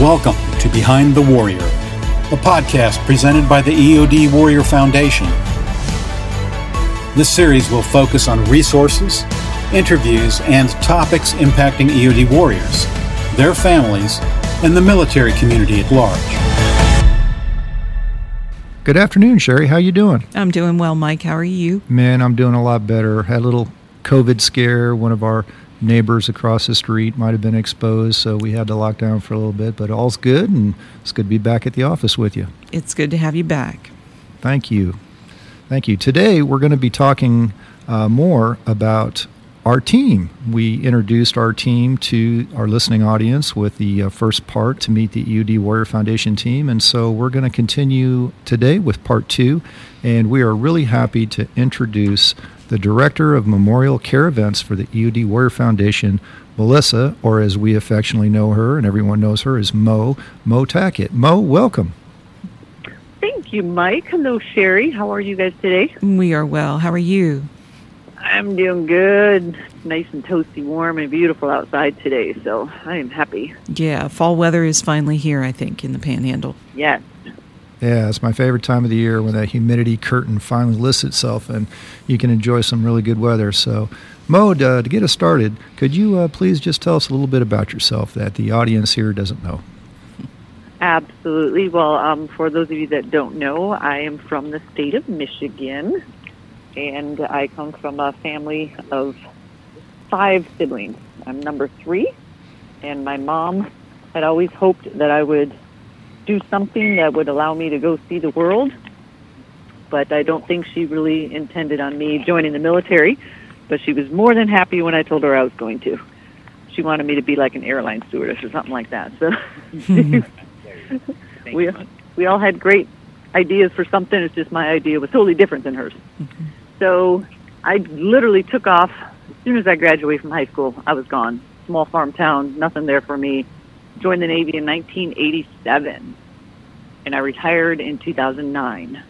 Welcome to Behind the Warrior, a podcast presented by the EOD Warrior Foundation. This series will focus on resources, interviews, and topics impacting EOD warriors, their families, and the military community at large. Good afternoon, Sherry. How you doing? I'm doing well, Mike. How are you? Man, I'm doing a lot better. Had a little COVID scare. One of our neighbors across the street might have been exposed, so we had to lock down for a little bit. But all's good, and it's good to be back at the office with you. It's good to have you back. Thank you. Thank you. Today, we're going to be talking uh, more about our team. We introduced our team to our listening audience with the uh, first part to meet the EOD Warrior Foundation team. And so we're going to continue today with part two. And we are really happy to introduce the Director of Memorial Care Events for the EOD Warrior Foundation, Melissa, or as we affectionately know her and everyone knows her, is Mo, Mo Tackett. Mo, welcome. Thank you, Mike. Hello, Sherry. How are you guys today? We are well. How are you? I'm doing good. Nice and toasty, warm, and beautiful outside today, so I am happy. Yeah, fall weather is finally here, I think, in the panhandle. Yes. Yeah, it's my favorite time of the year when that humidity curtain finally lifts itself and you can enjoy some really good weather. So, Mo, uh, to get us started, could you uh, please just tell us a little bit about yourself that the audience here doesn't know? Absolutely. Well, um, for those of you that don't know, I am from the state of Michigan, and I come from a family of five siblings. I'm number three, and my mom had always hoped that I would do something that would allow me to go see the world. But I don't think she really intended on me joining the military. But she was more than happy when I told her I was going to. She wanted me to be like an airline stewardess or something like that. So we we all had great ideas for something. It's just my idea was totally different than hers. Mm-hmm. So I literally took off as soon as I graduated from high school. I was gone. Small farm town, nothing there for me joined the Navy in 1987, and I retired in 2009.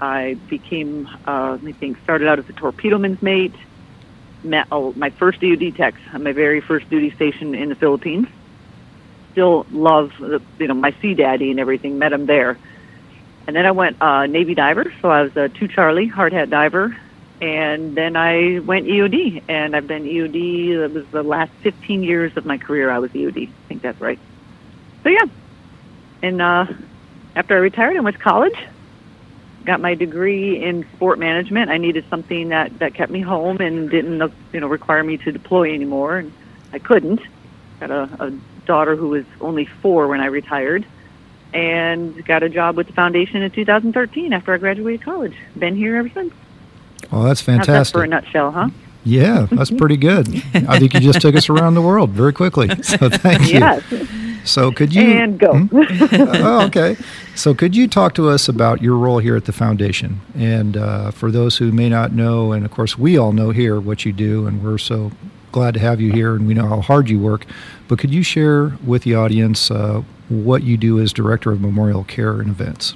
I became, uh, I think, started out as a torpedoman's mate. Met oh, my first EOD techs on my very first duty station in the Philippines. Still love, the, you know, my sea daddy and everything. Met him there, and then I went uh, Navy diver. So I was a two Charlie hard hat diver, and then I went EOD, and I've been EOD. That was the last 15 years of my career. I was EOD. I think that's right. So yeah, and uh, after I retired, I went to college. Got my degree in sport management. I needed something that that kept me home and didn't, you know, require me to deploy anymore, and I couldn't. Got a, a daughter who was only four when I retired and got a job with the foundation in 2013 after I graduated college. Been here ever since. Well, that's fantastic. That for a nutshell, huh? Yeah, that's pretty good. I think you just took us around the world very quickly. So thank you. Yes. So could you and go? Hmm? oh, okay. So could you talk to us about your role here at the foundation? And uh, for those who may not know, and of course we all know here what you do, and we're so glad to have you here, and we know how hard you work. But could you share with the audience uh, what you do as director of memorial care and events?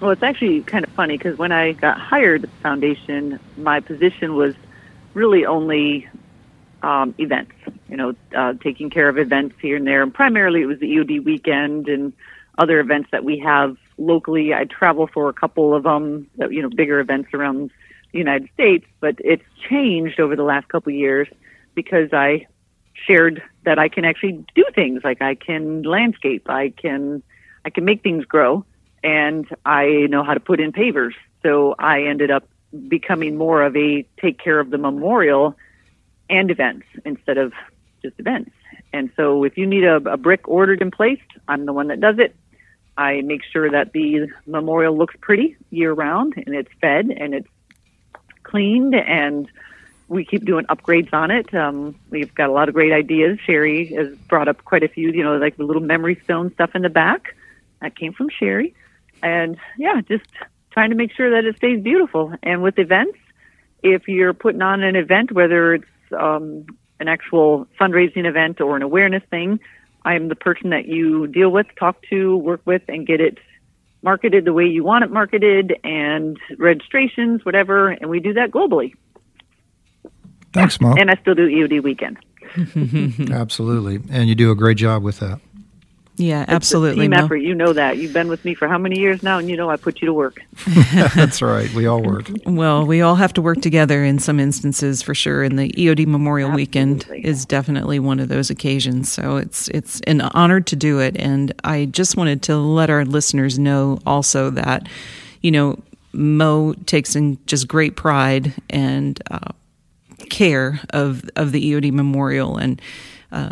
Well, it's actually kind of funny because when I got hired at the foundation, my position was really only um, events, you know, uh, taking care of events here and there. And primarily it was the EOD weekend and other events that we have locally. I travel for a couple of them, you know, bigger events around the United States, but it's changed over the last couple of years because I shared that I can actually do things like I can landscape, I can, I can make things grow and I know how to put in pavers. So I ended up becoming more of a take care of the memorial and events instead of just events. And so if you need a, a brick ordered and placed, I'm the one that does it. I make sure that the memorial looks pretty year round and it's fed and it's cleaned and we keep doing upgrades on it. Um, we've got a lot of great ideas. Sherry has brought up quite a few, you know, like the little memory stone stuff in the back. That came from Sherry and yeah, just trying to make sure that it stays beautiful. And with events, if you're putting on an event, whether it's um, an actual fundraising event or an awareness thing, I am the person that you deal with, talk to, work with, and get it marketed the way you want it marketed and registrations, whatever. And we do that globally. Thanks, Mo. And I still do EOD weekend. Absolutely. And you do a great job with that. Yeah, It's a absolutely. team Mo. effort. You know that. You've been with me for how many years now, and you know I put you to work. That's right. We all work. Well, we all have to work together in some instances for sure, and the EOD Memorial Weekend is definitely one of those occasions. So it's it's an honor to do it, and I just wanted to let our listeners know also that, you know, Mo takes in just great pride and uh, care of of the EOD Memorial and uh,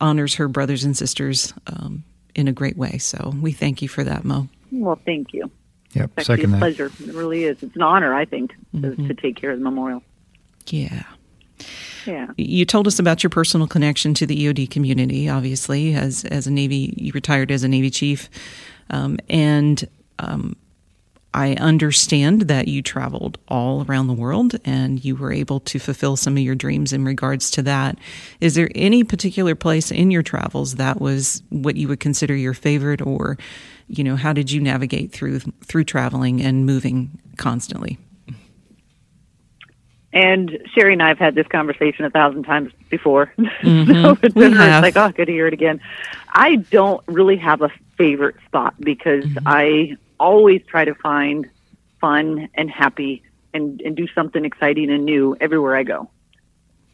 honors her brothers and sisters um, in a great way. So we thank you for that, Mo. Well, thank you. Yep. It's actually Second a that. pleasure. It really is. It's an honor, I think, to, Mm-hmm. to take care of the memorial. Yeah. Yeah. You told us about your personal connection to the EOD community. Obviously, as as a Navy, you retired as a Navy chief, um, and um, I understand that you traveled all around the world and you were able to fulfill some of your dreams in regards to that. Is there any particular place in your travels that was what you would consider your favorite, or you know, how did you navigate through through traveling and moving constantly? And Sherry and I have had this conversation a thousand times before. so it's, Mm-hmm. We have. like, oh, good to hear it again. I don't really have a favorite spot because Mm-hmm. I always try to find fun and happy and, and do something exciting and new everywhere I go.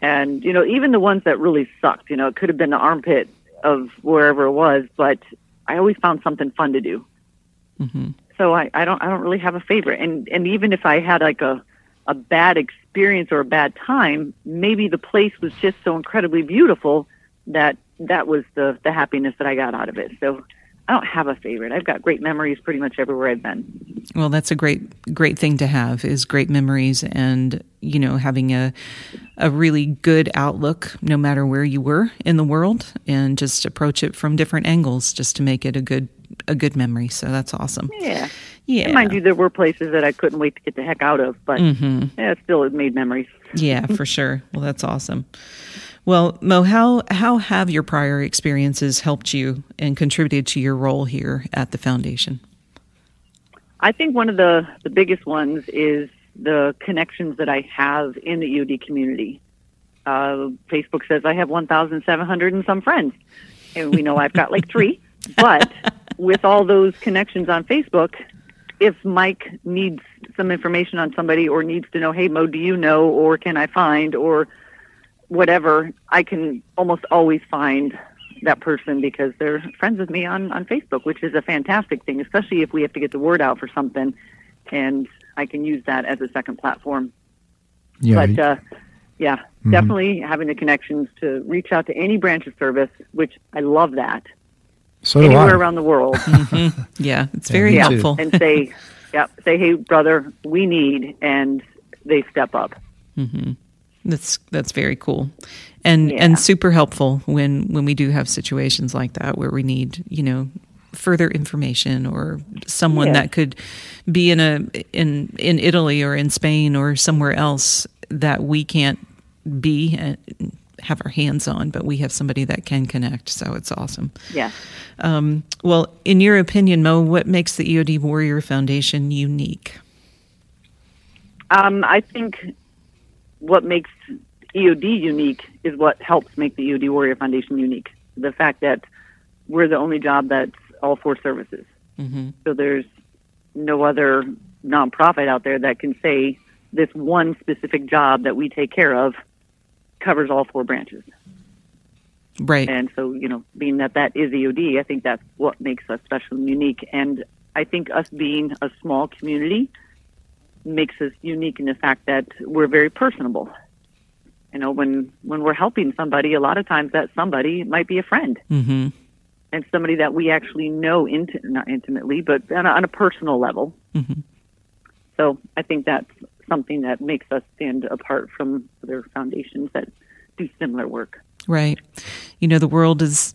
And, you know, even the ones that really sucked, you know, it could have been the armpit of wherever it was, but I always found something fun to do. Mm-hmm. So I, I don't I don't really have a favorite. And and even if I had like a a bad experience or a bad time, maybe the place was just so incredibly beautiful that that was the the happiness that I got out of it. So I don't have a favorite. I've got great memories pretty much everywhere I've been. Well, that's a great great thing to have is great memories and you know having a a really good outlook no matter where you were in the world and just approach it from different angles just to make it a good a good memory. So that's awesome. Yeah. Yeah. And mind you, there were places that I couldn't wait to get the heck out of, but Mm-hmm. yeah, it still it made memories. Yeah, for sure. Well, that's awesome. Well, Mo, how how have your prior experiences helped you and contributed to your role here at the foundation? I think one of the, the biggest ones is the connections that I have in the EOD community. Uh, Facebook says I have 1,700 and some friends, and we know I've got like three. But with all those connections on Facebook, if Mike needs some information on somebody or needs to know, hey, Mo, do you know, or can I find, or whatever, I can almost always find that person because they're friends with me on, on Facebook, which is a fantastic thing, especially if we have to get the word out for something. And I can use that as a second platform. Yeah. But uh, yeah, mm-hmm. definitely having the connections to reach out to any branch of service, which I love that, so do anywhere I. around the world, mm-hmm. Yeah, it's very me too. helpful. and say, yeah, say, hey, brother, we need, and they step up. Mm-hmm. That's that's very cool, and Yeah. and super helpful when when we do have situations like that where we need you know further information or someone that could be in a in in Italy or in Spain or somewhere else that we can't be and have our hands on, but we have somebody that can connect. So it's awesome. Yeah. Um, well, in your opinion, Mo, what makes the EOD Warrior Foundation unique? Um, I think what makes EOD unique is what helps make the EOD Warrior Foundation unique. The fact that we're the only job that's all four services. Mm-hmm. So there's no other nonprofit out there that can say this one specific job that we take care of covers all four branches. Right. And so, you know, being that that is EOD, I think that's what makes us special and unique. And I think us being a small community makes us unique in the fact that we're very personable. You know, when when we're helping somebody, a lot of times that somebody might be a friend mm-hmm. and somebody that we actually know int- not intimately, but on a, on a personal level. Mhm. So I think that's something that makes us stand apart from other foundations that do similar work. Right. You know, the world is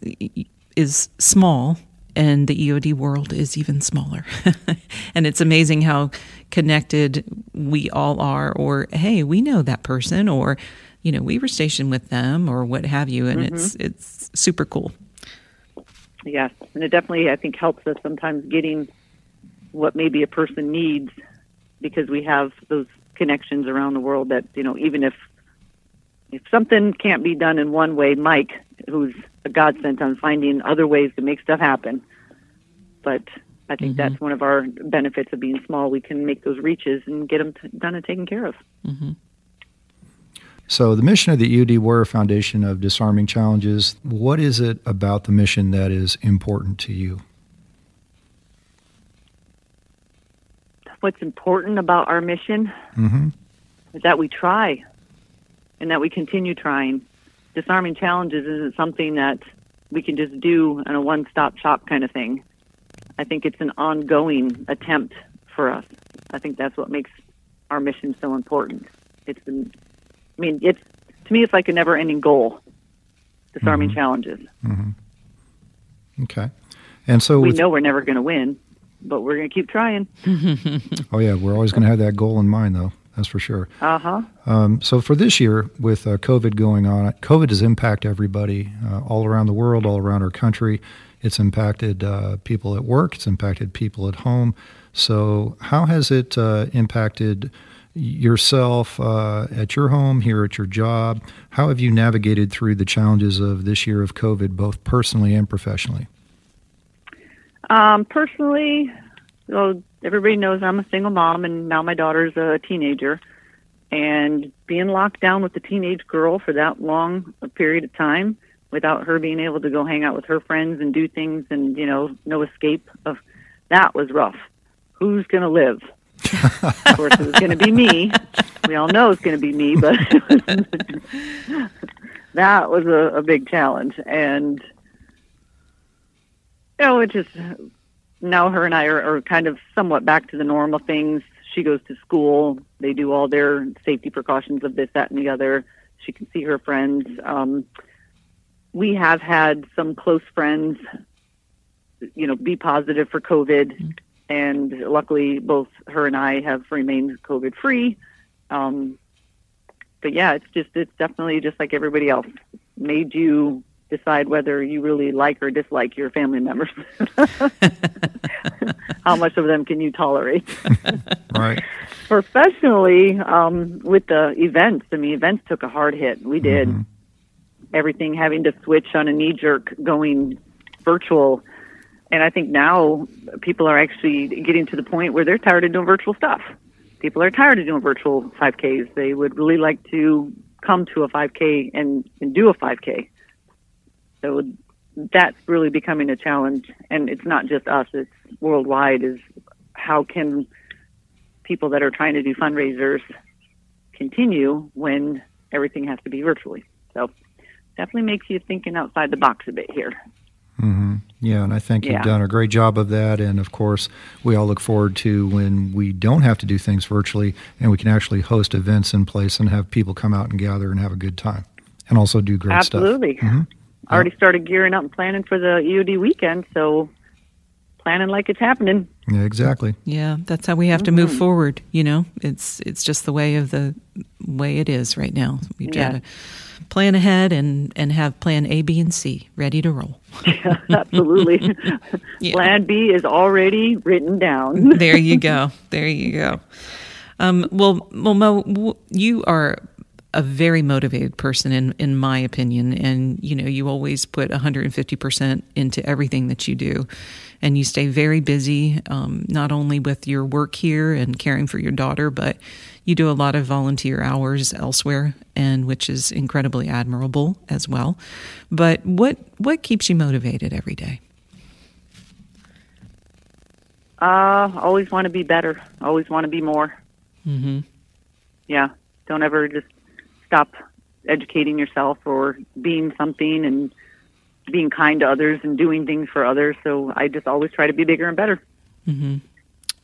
is small and the EOD world is even smaller. and it's amazing how connected we all are or hey, we know that person or you know, we were stationed with them or what have you and it's mm-hmm. it's super cool. Yes, and it definitely I think helps us sometimes getting what maybe a person needs because we have those connections around the world that you know even if if something can't be done in one way, Mike, who's a godsend on finding other ways to make stuff happen. But I think mm-hmm. that's one of our benefits of being small. We can make those reaches and get them t- done and taken care of. Mm-hmm. So, the mission of the EOD Warrior Foundation of Disarming Challenges, what is it about the mission that is important to you? What's important about our mission mm-hmm. is that we try and that we continue trying. Disarming challenges isn't something that we can just do in a one stop shop kind of thing. I think it's an ongoing attempt for us. I think that's what makes our mission so important. It's been I mean, it's to me, it's like a never-ending goal. Disarming mm-hmm. challenges. Mm-hmm. Okay, and so we with, know we're never going to win, but we're going to keep trying. oh yeah, we're always going to have that goal in mind, though. That's for sure. Uh huh. Um, so for this year, with uh, COVID going on, COVID has impacted everybody uh, all around the world, all around our country. It's impacted uh, people at work. It's impacted people at home. So how has it uh, impacted? yourself uh, at your home, here at your job. How have you navigated through the challenges of this year of COVID, both personally and professionally? Um, personally, well, everybody knows I'm a single mom, and now my daughter's a teenager. And being locked down with a teenage girl for that long a period of time without her being able to go hang out with her friends and do things and, you know, no escape of that was rough. Who's going to live? of course, it was going to be me. We all know it's going to be me, but that was a, a big challenge. And, you know, it just, now her and I are, are kind of somewhat back to the normal things. She goes to school. They do all their safety precautions of this, that, and the other. She can see her friends. Um, we have had some close friends, you know, be positive for COVID and luckily both her and I have remained COVID free. Um, but yeah, it's just it's definitely just like everybody else made you decide whether you really like or dislike your family members. How much of them can you tolerate? right. Professionally, um, with the events, I mean, events took a hard hit. We did mm-hmm. Everything having to switch on a knee jerk, going virtual and I think now people are actually getting to the point where they're tired of doing virtual stuff. People are tired of doing virtual 5Ks. They would really like to come to a 5K and, and do a 5K. So that's really becoming a challenge. And it's not just us, it's worldwide is how can people that are trying to do fundraisers continue when everything has to be virtually. So definitely makes you thinking outside the box a bit here. Mm-hmm. Yeah, and I think yeah. you've done a great job of that. And of course, we all look forward to when we don't have to do things virtually and we can actually host events in place and have people come out and gather and have a good time and also do great Absolutely. stuff. Absolutely. Mm-hmm. Already started gearing up and planning for the EOD weekend, so planning like it's happening. Yeah, exactly. Yeah, that's how we have to move mm-hmm. forward. You know, it's it's just the way of the way it is right now. We yeah. got to plan ahead and and have plan A, B, and C ready to roll. yeah, absolutely. yeah. Plan B is already written down. there you go. There you go. Um, well, well, Mo, you are a very motivated person in in my opinion and you know you always put 150% into everything that you do and you stay very busy um, not only with your work here and caring for your daughter but you do a lot of volunteer hours elsewhere and which is incredibly admirable as well but what what keeps you motivated every day uh always want to be better always want to be more mm-hmm. yeah don't ever just stop educating yourself or being something and being kind to others and doing things for others. So I just always try to be bigger and better. Mm-hmm.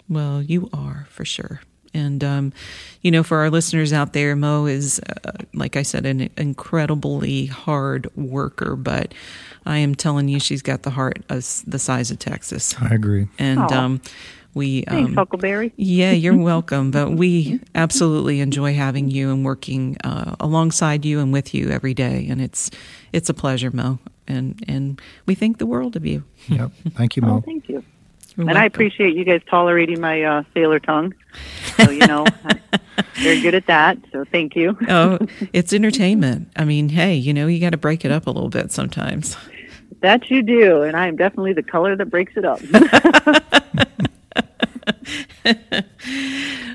Well, you are for sure. And, um, you know, for our listeners out there, Mo is, uh, like I said, an incredibly hard worker, but I am telling you, she's got the heart of the size of Texas. I agree. And, um, we Thanks, um, Huckleberry. yeah, you're welcome. But we absolutely enjoy having you and working uh, alongside you and with you every day, and it's it's a pleasure, Mo. And and we think the world of you. Yep. Thank you, Mo. Oh, thank you. You're and welcome. I appreciate you guys tolerating my uh, sailor tongue. So you know. Very good at that. So thank you. oh, it's entertainment. I mean, hey, you know, you got to break it up a little bit sometimes. That you do, and I am definitely the color that breaks it up.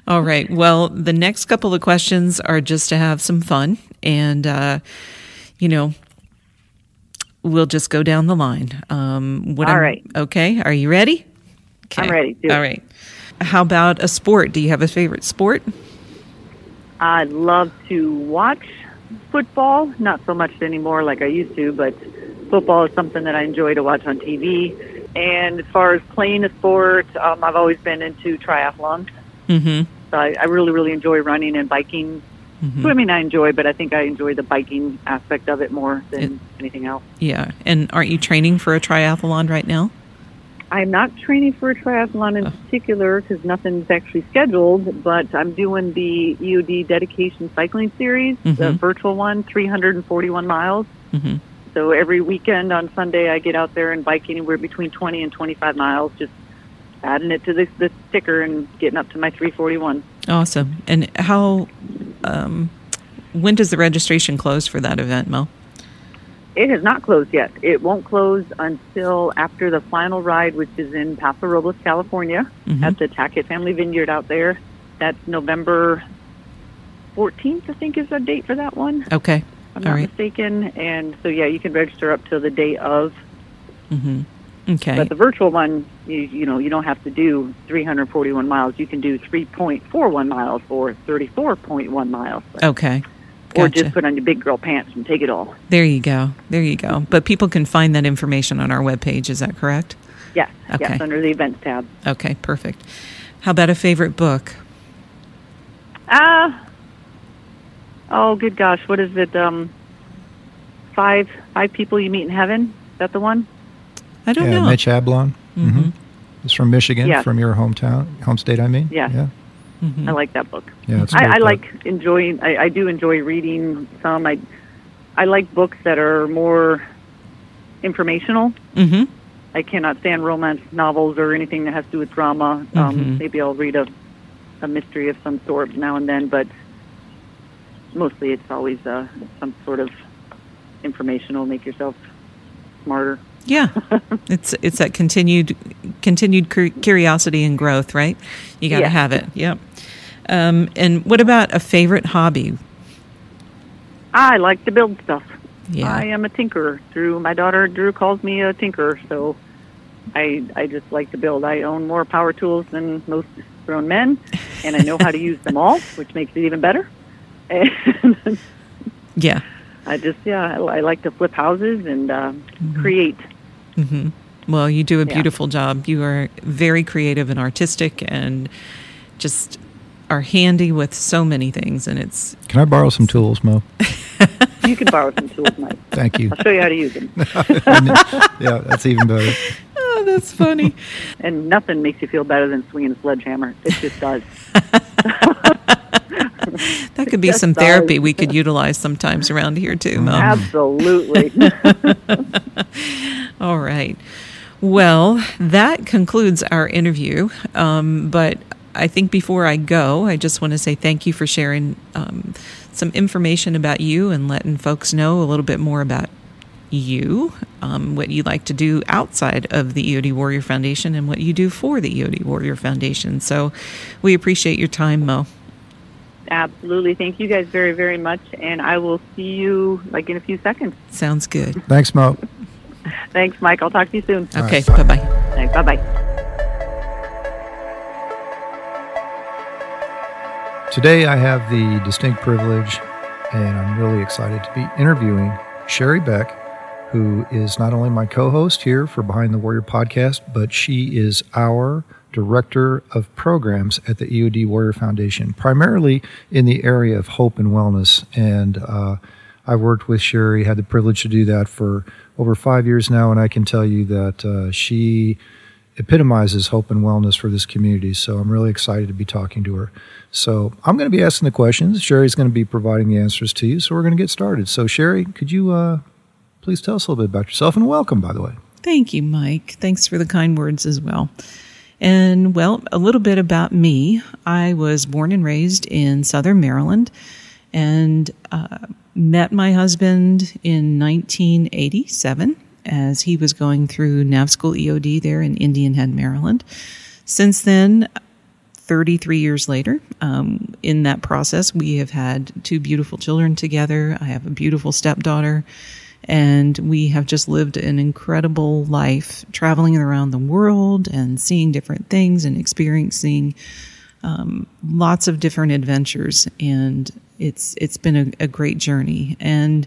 All right. Well, the next couple of questions are just to have some fun, and uh, you know, we'll just go down the line. Um, what All right. Okay. Are you ready? Okay. I'm ready. Do. All right. How about a sport? Do you have a favorite sport? I love to watch football, not so much anymore like I used to, but football is something that I enjoy to watch on TV. And as far as playing a sport, um, I've always been into triathlon. Mm-hmm. So I, I really, really enjoy running and biking. Mhm. Swimming I enjoy, but I think I enjoy the biking aspect of it more than It- anything else. Yeah. And aren't you training for a triathlon right now? I'm not training for a triathlon in particular because nothing's actually scheduled, but I'm doing the EOD dedication cycling series, the Mhm. virtual one, 341 miles. Mm-hmm. So every weekend on Sunday, I get out there and bike anywhere between 20 and 25 miles, just adding it to the, the sticker and getting up to my 341. Awesome. And how? Um, when does the registration close for that event, Mo? It has not closed yet. It won't close until after the final ride, which is in Paso Robles, California, Mhm. at the Tackett Family Vineyard out there. That's November 14th, I think, is the date for that one. if Okay. I'm All not right. mistaken. And so, yeah, you can register up till the day of. Mm-hmm. Okay. But the virtual one, you, you know, you don't have to do 341 miles. You can do 3.41 miles or 34.1 miles. okay. Or just put on your big girl pants and take it all. There you go. There you go. But people can find that information on our webpage. Is that correct? Yes, Okay. yes, under the events tab. Okay. Perfect. How about a favorite book? Ah. oh, good gosh, what is it? Um, five five people you meet in heaven. Is that the one? I don't yeah, know. Mitch Albom. Mhm. hmm It's from Michigan, Yeah. from your hometown, home state. I mean. Yeah. Yeah. Mhm. I like that book. Yeah. It's a I, great I book. like enjoying. I, I do enjoy reading some. I I like books that are more informational. Mhm. I cannot stand romance novels or anything that has to do with drama. Um, Mhm. Maybe I'll read a a mystery of some sort now and then, but mostly it's always uh, some sort of informational, make yourself smarter. Yeah. it's it's that continued continued curiosity and growth, right? You got to Yeah. have it. Yep. Um, and what about a favorite hobby? I like to build stuff. Yeah. I am a tinkerer. Drew, my daughter Drew calls me a tinkerer, so I I just like to build. I own more power tools than most grown men, and I know how to use them all, which makes it even better. And Yeah. I just yeah, I, I like to flip houses and uh, create. hmm Well, you do a Yeah. beautiful job. You are very creative and artistic, and just are handy with so many things. And it's Can I borrow some tools, Mo? You can borrow some tools, Mike. Thank you. I'll show you how to use them. yeah, that's even better. oh, that's funny. And nothing makes you feel better than swinging a sledgehammer. It just does. That could be just some does. therapy we could utilize sometimes around here too, Mo. Absolutely. All right. Well, that concludes our interview. Um, but I think before I go, I just want to say thank you for sharing um, some information about you and letting folks know a little bit more about you, um, what you like to do outside of the EOD Warrior Foundation, and what you do for the EOD Warrior Foundation. So we appreciate your time, Mo. Absolutely. Thank you guys very, very much. And I will see you like in a few seconds. Sounds good. Thanks, Mo. Thanks, Mike. I'll talk to you soon. Okay, right, bye. bye bye. Bye Today, I have the distinct privilege, and I'm really excited to be interviewing Sherry Beck, who is not only my co host here for Behind the Warrior podcast, but she is our director of programs at the EOD Warrior Foundation, primarily in the area of hope and wellness. And uh, I've worked with Sherry, had the privilege to do that for over five years now, and I can tell you that uh, she epitomizes hope and wellness for this community. So I'm really excited to be talking to her. So I'm going to be asking the questions. Sherry's going to be providing the answers to you. So we're going to get started. So Sherry, could you uh, please tell us a little bit about yourself and welcome, by the way. Thank you, Mike. Thanks for the kind words as well. And well, a little bit about me. I was born and raised in Southern Maryland and uh, met my husband in 1987 as he was going through Nav School EOD there in Indian Head, Maryland. Since then, 33 years later, um, in that process, we have had two beautiful children together. I have a beautiful stepdaughter, and we have just lived an incredible life traveling around the world and seeing different things and experiencing um, lots of different adventures. And it's it's been a, a great journey. And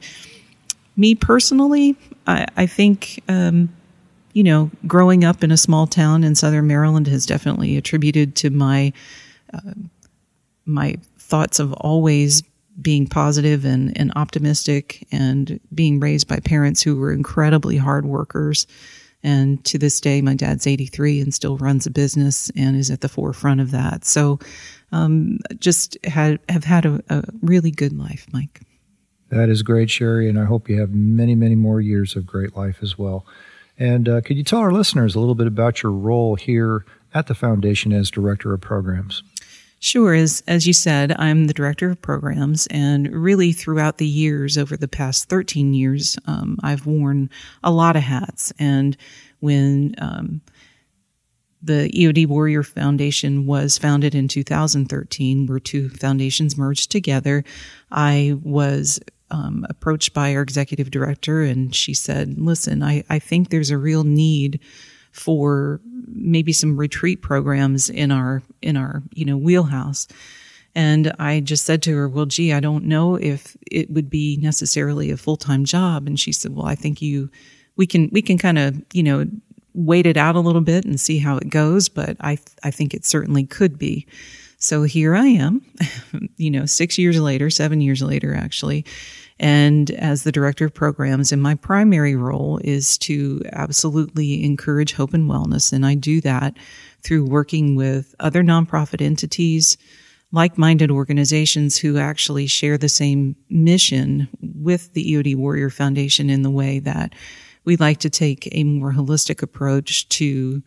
me personally, I, I think. Um, you know, growing up in a small town in southern Maryland has definitely attributed to my uh, my thoughts of always being positive and, and optimistic and being raised by parents who were incredibly hard workers. And to this day, my dad's 83 and still runs a business and is at the forefront of that. So, um, just had, have had a, a really good life, Mike. That is great, Sherry, and I hope you have many, many more years of great life as well. And uh, could you tell our listeners a little bit about your role here at the foundation as director of programs? Sure. As, as you said, I'm the director of programs, and really throughout the years, over the past 13 years, um, I've worn a lot of hats. And when um, the EOD Warrior Foundation was founded in 2013, where two foundations merged together, I was um, approached by our executive director, and she said, "Listen, I, I think there's a real need for maybe some retreat programs in our in our you know wheelhouse." And I just said to her, "Well, gee, I don't know if it would be necessarily a full time job." And she said, "Well, I think you we can we can kind of you know wait it out a little bit and see how it goes, but I I think it certainly could be." So here I am, you know, six years later, seven years later, actually. And as the director of programs, and my primary role is to absolutely encourage hope and wellness. And I do that through working with other nonprofit entities, like minded organizations who actually share the same mission with the EOD Warrior Foundation in the way that we like to take a more holistic approach to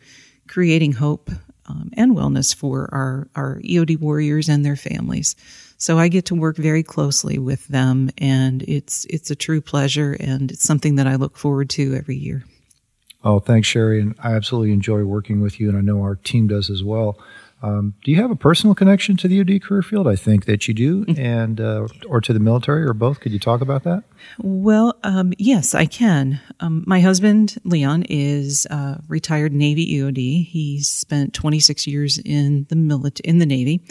creating hope um, and wellness for our, our EOD warriors and their families. So I get to work very closely with them, and it's it's a true pleasure, and it's something that I look forward to every year. Oh, thanks, Sherry, and I absolutely enjoy working with you, and I know our team does as well. Um, do you have a personal connection to the EOD career field? I think that you do, and uh, or to the military, or both. Could you talk about that? Well, um, yes, I can. Um, my husband Leon is uh, retired Navy EOD. He spent 26 years in the military in the Navy,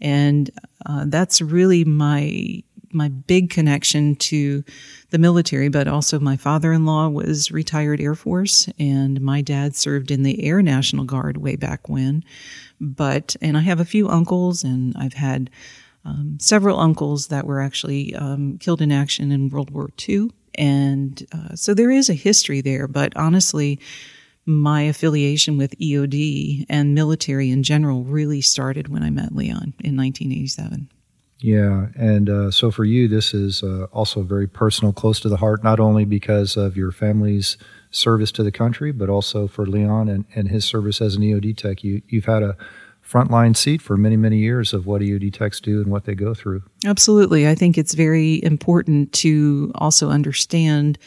and uh, that's really my my big connection to the military, but also my father in law was retired Air Force, and my dad served in the Air National Guard way back when. But, and I have a few uncles, and I've had um, several uncles that were actually um, killed in action in World War II. And uh, so there is a history there, but honestly, my affiliation with EOD and military in general really started when I met Leon in 1987. Yeah, and uh, so for you, this is uh, also very personal, close to the heart, not only because of your family's service to the country, but also for Leon and, and his service as an EOD tech. You, you've had a frontline seat for many, many years of what EOD techs do and what they go through. Absolutely. I think it's very important to also understand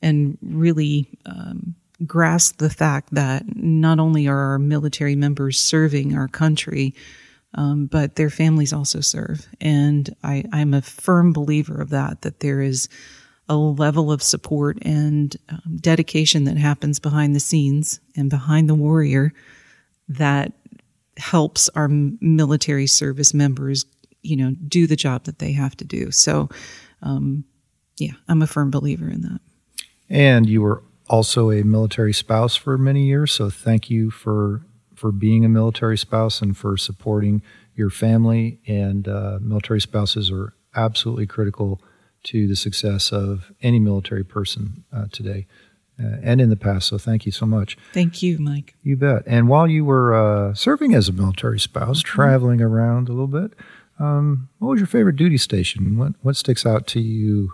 and really um, grasp the fact that not only are our military members serving our country, um, but their families also serve. And I, I'm a firm believer of that, that there is a level of support and um, dedication that happens behind the scenes and behind the warrior that helps our military service members, you know, do the job that they have to do. So, um, yeah, I'm a firm believer in that. And you were also a military spouse for many years, so thank you for for being a military spouse and for supporting your family. And uh, military spouses are absolutely critical to the success of any military person uh, today uh, and in the past. So thank you so much. Thank you, Mike. You bet. And while you were uh, serving as a military spouse, mm-hmm. traveling around a little bit, um, what was your favorite duty station? What what sticks out to you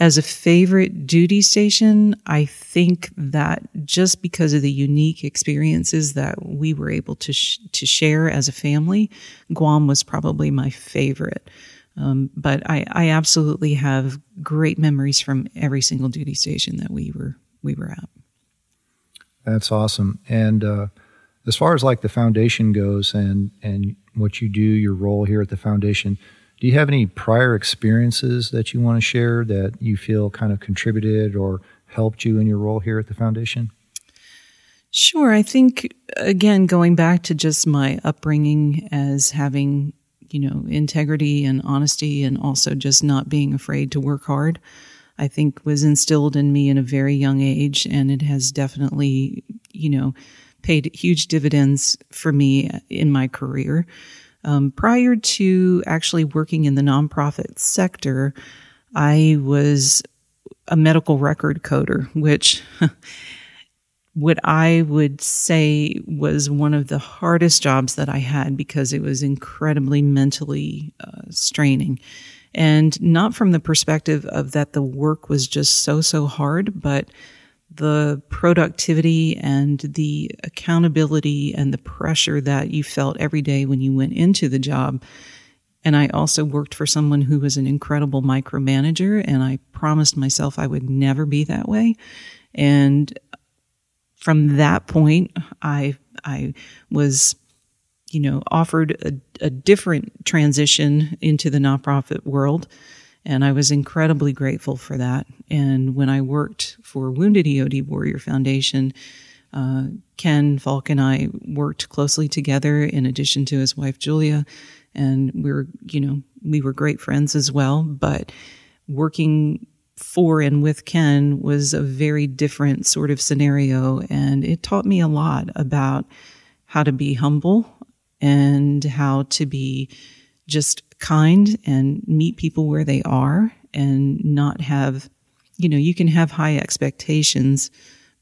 As a favorite duty station, I think that just because of the unique experiences that we were able to sh- to share as a family, Guam was probably my favorite. Um, but I, I absolutely have great memories from every single duty station that we were we were at. That's awesome. And uh, as far as like the foundation goes, and and what you do, your role here at the foundation, do you have any prior experiences that you want to share that you feel kind of contributed or helped you in your role here at the foundation? Sure. I think, again, going back to just my upbringing as having, you know, integrity and honesty and also just not being afraid to work hard, I think was instilled in me in a very young age. And it has definitely, you know, paid huge dividends for me in my career. Um, prior to actually working in the nonprofit sector, I was a medical record coder, which what I would say was one of the hardest jobs that I had because it was incredibly mentally uh, straining. And not from the perspective of that the work was just so, so hard, but the productivity and the accountability and the pressure that you felt every day when you went into the job. And I also worked for someone who was an incredible micromanager, and I promised myself I would never be that way. And from that point, I I was, you know, offered a, a different transition into the nonprofit world and I was incredibly grateful for that. And when I worked for Wounded EOD Warrior Foundation, uh, Ken Falke and I worked closely together in addition to his wife Julia. And we were, you know, we were great friends as well. But working for and with Ken was a very different sort of scenario. And it taught me a lot about how to be humble and how to be just kind and meet people where they are and not have, you know, you can have high expectations,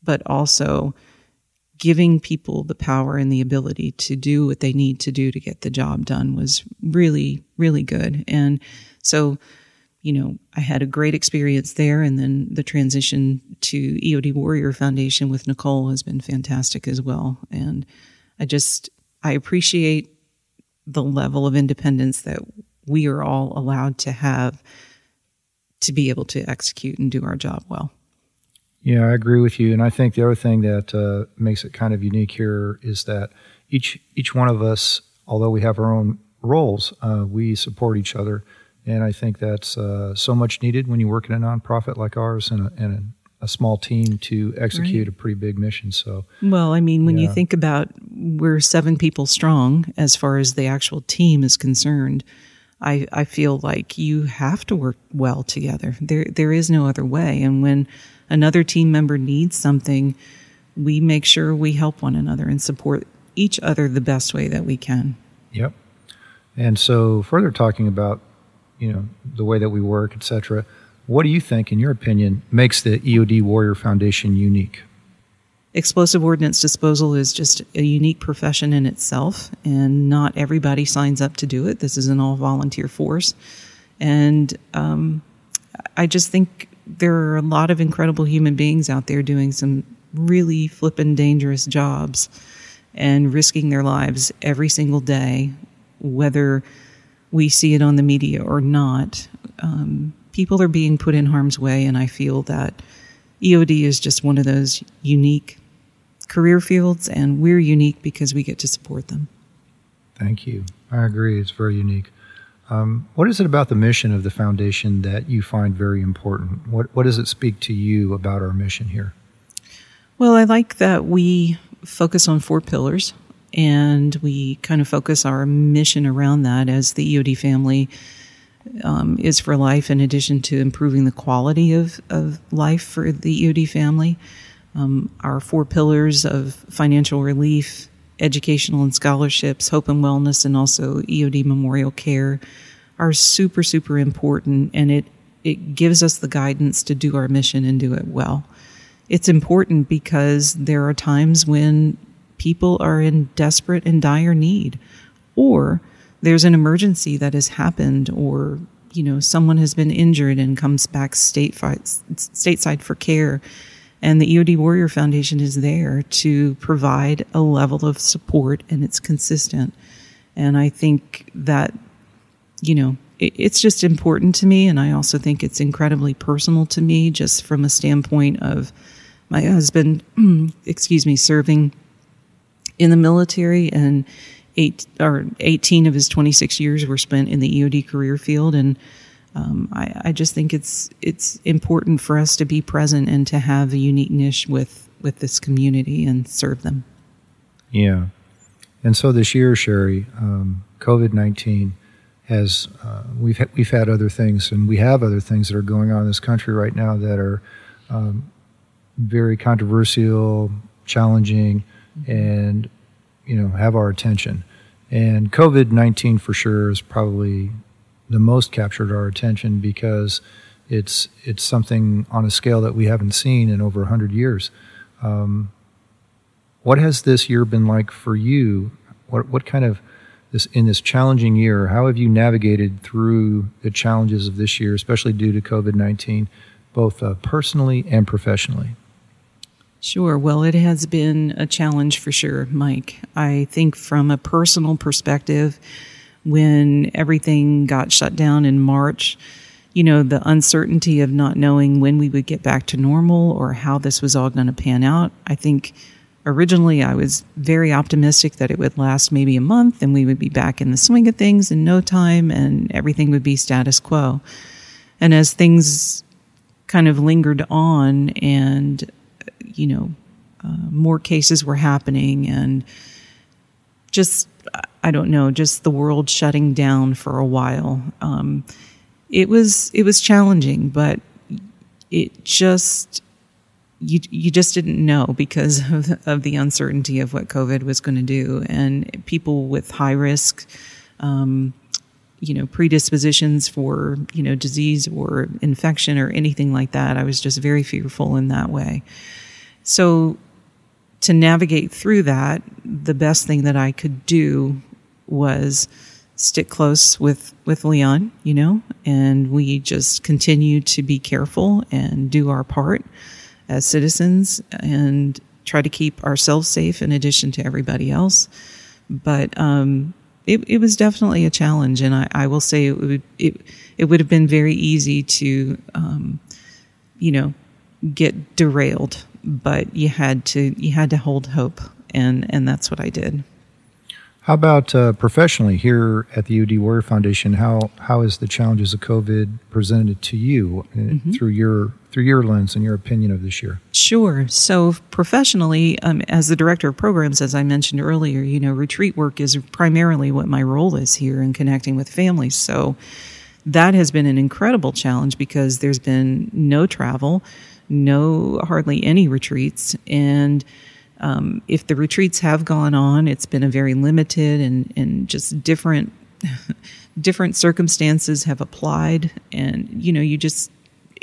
but also giving people the power and the ability to do what they need to do to get the job done was really, really good. And so, you know, I had a great experience there. And then the transition to EOD Warrior Foundation with Nicole has been fantastic as well. And I just, I appreciate the level of independence that we are all allowed to have to be able to execute and do our job well. Yeah, I agree with you, and I think the other thing that uh, makes it kind of unique here is that each each one of us, although we have our own roles, uh, we support each other, and I think that's uh, so much needed when you work in a nonprofit like ours and a, and a, small team to execute right. a pretty big mission. So, well, I mean, when yeah. you think about we're seven people strong as far as the actual team is concerned I, I feel like you have to work well together. There there is no other way. And when another team member needs something, we make sure we help one another and support each other the best way that we can. Yep. And so further talking about, you know, the way that we work, etc., what do you think, in your opinion, makes the EOD Warrior Foundation unique? explosive ordnance disposal is just a unique profession in itself, and not everybody signs up to do it. This is an all volunteer force. And um, I just think there are a lot of incredible human beings out there doing some really flippin' dangerous jobs and risking their lives every single day, whether we see it on the media or not. Um, people are being put in harm's way, and I feel that EOD is just one of those unique career fields, and we're unique because we get to support them. Thank you. I agree. It's very unique. Um, what is it about the mission of the foundation that you find very important? What What does it speak to you about our mission here? Well, I like that we focus on four pillars, and we kind of focus our mission around that as the EOD family um, is for life. In addition to improving the quality of of life for the EOD family, um, our four pillars of financial relief, educational and scholarships, hope and wellness, and also EOD memorial care are super, super important. And it, it gives us the guidance to do our mission and do it well. It's important because there are times when people are in desperate and dire need, or there's an emergency that has happened, or you know, someone has been injured and comes back stateside, stateside for care. And the EOD Warrior Foundation is there to provide a level of support and it's consistent. And I think that, you know, it's just important to me. And I also think it's incredibly personal to me, just from a standpoint of my husband, excuse me, serving in the military and eight or 18 of his 26 years were spent in the EOD career field. And um, I, I, just think it's it's important for us to be present and to have a unique niche with with this community and serve them. Yeah, and so this year, Sherry, um, COVID nineteen has uh, we've ha- we've had other things, and we have other things that are going on in this country right now that are um, very controversial, challenging, and you know have our attention. And COVID nineteen for sure is probably the most captured our attention because it's it's something on a scale that we haven't seen in over hundred years. Um, what has this year been like for you? What what kind of this in this challenging year? How have you navigated through the challenges of this year, especially due to COVID nineteen, both uh, personally and professionally? Sure. Well, it has been a challenge for sure, Mike. I think from a personal perspective, when everything got shut down in March, you know, the uncertainty of not knowing when we would get back to normal or how this was all going to pan out. I think originally I was very optimistic that it would last maybe a month and we would be back in the swing of things in no time and everything would be status quo. And as things kind of lingered on and, you know, uh, more cases were happening and just I don't know, just the world shutting down for a while. Um, it was it was challenging, but it just you you just didn't know because of, of the uncertainty of what COVID was going to do, and people with high risk, um, you know, predispositions for you know disease or infection or anything like that. I was just very fearful in that way. So to navigate through that, the best thing that I could do was stick close with with Leon, you know, and we just continue to be careful and do our part as citizens and try to keep ourselves safe in addition to everybody else. But um, it, it was definitely a challenge, and I, I will say it would it it would have been very easy to, um, you know, get derailed but you had to you had to hold hope, and and that's what I did. How about uh, professionally here at the EOD Warrior Foundation? How how is the challenges of COVID presented to you uh, mm-hmm. through your through your lens and your opinion of this year? Sure. So professionally, um, as the director of programs, as I mentioned earlier, you know, retreat work is primarily what my role is here in connecting with families. So that has been an incredible challenge because there's been no travel no hardly any retreats. And um, if the retreats have gone on it's been a very limited and, and just different different circumstances have applied. And you know you just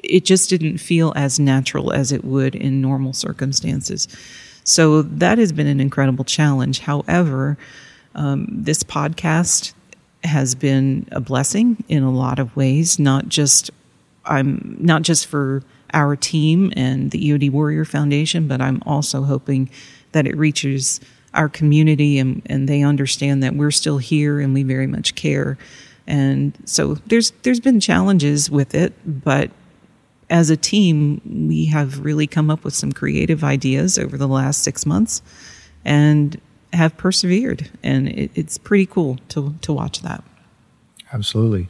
it just didn't feel as natural as it would in normal circumstances. So that has been an incredible challenge. However um, this podcast has been a blessing in a lot of ways not just i'm not just for our team and the EOD Warrior Foundation, but I'm also hoping that it reaches our community and, and they understand that we're still here and we very much care. And so there's there's been challenges with it, but as a team, we have really come up with some creative ideas over the last six months and have persevered. And it, it's pretty cool to, to watch that. Absolutely.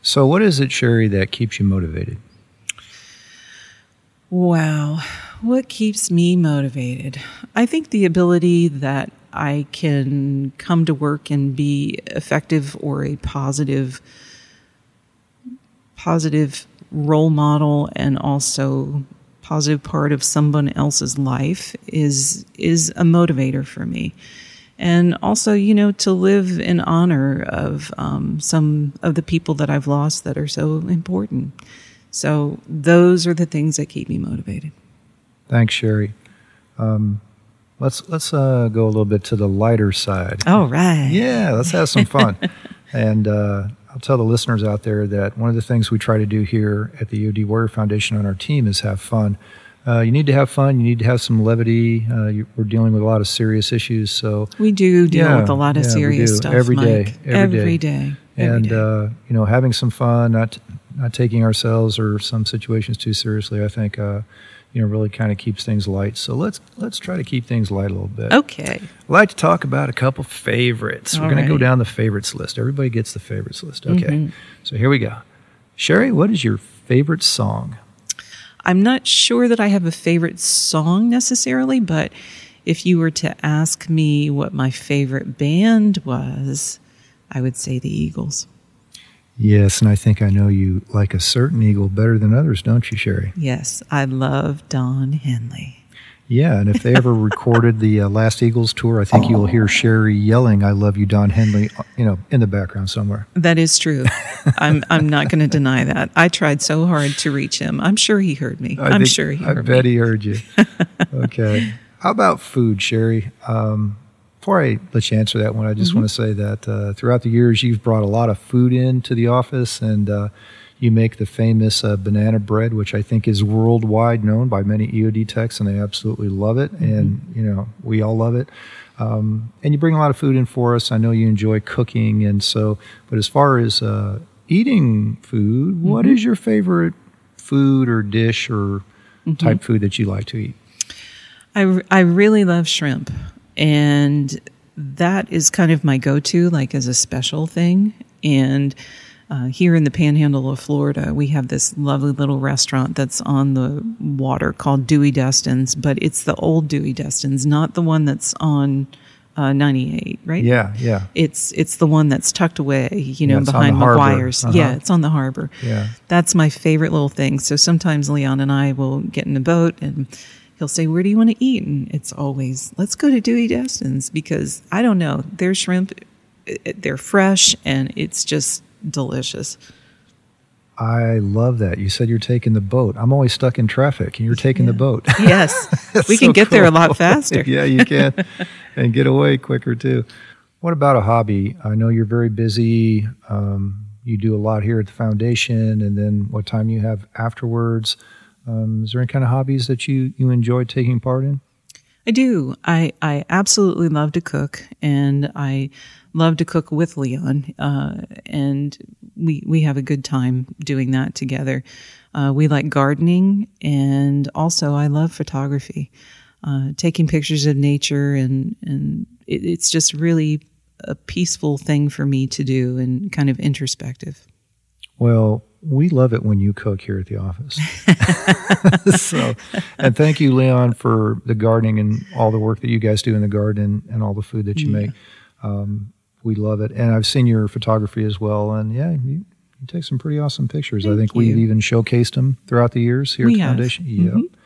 So, what is it, Sherry, that keeps you motivated? Wow. What keeps me motivated? I think the ability that I can come to work and be effective or a positive positive role model and also positive part of someone else's life is is a motivator for me and also you know to live in honor of um, some of the people that i've lost that are so important so those are the things that keep me motivated. Thanks, Sherry. Um, let's let's uh, go a little bit to the lighter side. All right. Yeah, let's have some fun. and uh, I'll tell the listeners out there that one of the things we try to do here at the EOD Warrior Foundation on our team is have fun. Uh, you need to have fun. You need to have some levity. Uh, you, we're dealing with a lot of serious issues, so We do deal Yeah, with a lot of yeah, serious stuff Every day, Mike. every every day. day. every and day. uh, you know, having some fun, not not taking ourselves or some situations too seriously. I think uh, you know really kind of keeps things light. So let's let's try to keep things light a little bit. okay. I'd like to talk about a couple favorites. We're All going to go down the favorites list. Everybody gets the favorites list. Okay. Mm-hmm. So here we go. Sherry, what is your favorite song? I'm not sure that I have a favorite song necessarily, but if you were to ask me what my favorite band was, I would say the Eagles. Yes, and I think I know you like a certain eagle better than others, don't you, Sherry? Yes, I love Don Henley. Yeah, and if they ever recorded the uh, last Eagles tour, I think you'll hear Sherry yelling "I love you, Don Henley," uh, you know, in the background somewhere. That is true. I'm I'm not going to deny that. I tried so hard to reach him. I'm sure he heard me. I I'm think- sure he I bet me. he heard you. okay. How about food, Sherry? Um, before I let you answer that one, I just Mm-hmm. want to say that uh, throughout the years, you've brought a lot of food into the office, and uh, you make the famous uh, banana bread, which I think is worldwide known by many EOD techs, and they absolutely love it. Mm-hmm. And you know, we all love it. Um, and you bring a lot of food in for us. I know you enjoy cooking, and so. But as far as uh, eating food, what Mm-hmm. is your favorite food or dish or type food that you like to eat? I, I really love shrimp, and that is kind of my go to, like as a special thing. And uh, here in the panhandle of Florida, we have this lovely little restaurant that's on the water called Dewey Destin's, but it's the old Dewey Destin's, not the one that's on uh, 98, right? Yeah, yeah, It's it's the one that's tucked away, you know, Yeah, behind. McGuire's. Uh-huh. Yeah, it's on the harbor. yeah. That's my favorite little thing. So sometimes Leon and I will get in a boat and he'll say, Where do you want to eat? And it's always, Let's go to Dewey Destin's because I don't know, their shrimp, it- it- they're fresh and it's just delicious. I love that. You said you're taking the boat. I'm always stuck in traffic, and you're taking the boat. Yes, we can so get there a lot faster. yeah, you can, and get away quicker too. What about a hobby? I know you're very busy. Um, you do a lot here at the foundation, and then what time you have afterwards. Um, is there any kind of hobbies that you you enjoy taking part in? I do. I, I absolutely love to cook, and I love to cook with Leon, uh, and we we have a good time doing that together. Uh, we like gardening, and also I love photography, uh, taking pictures of nature, and and it, it's just really a peaceful thing for me to do, and kind of introspective. Well, we love it when you cook here at the office. so, and thank you, Leon, for the gardening and all the work that you guys do in the garden and all the food that you make. Um, we love it, and I've seen your photography as well. And yeah, you, you take some pretty awesome pictures. I Thank think we've even showcased them throughout the years here We at the have. Mm-hmm. foundation. Yeah.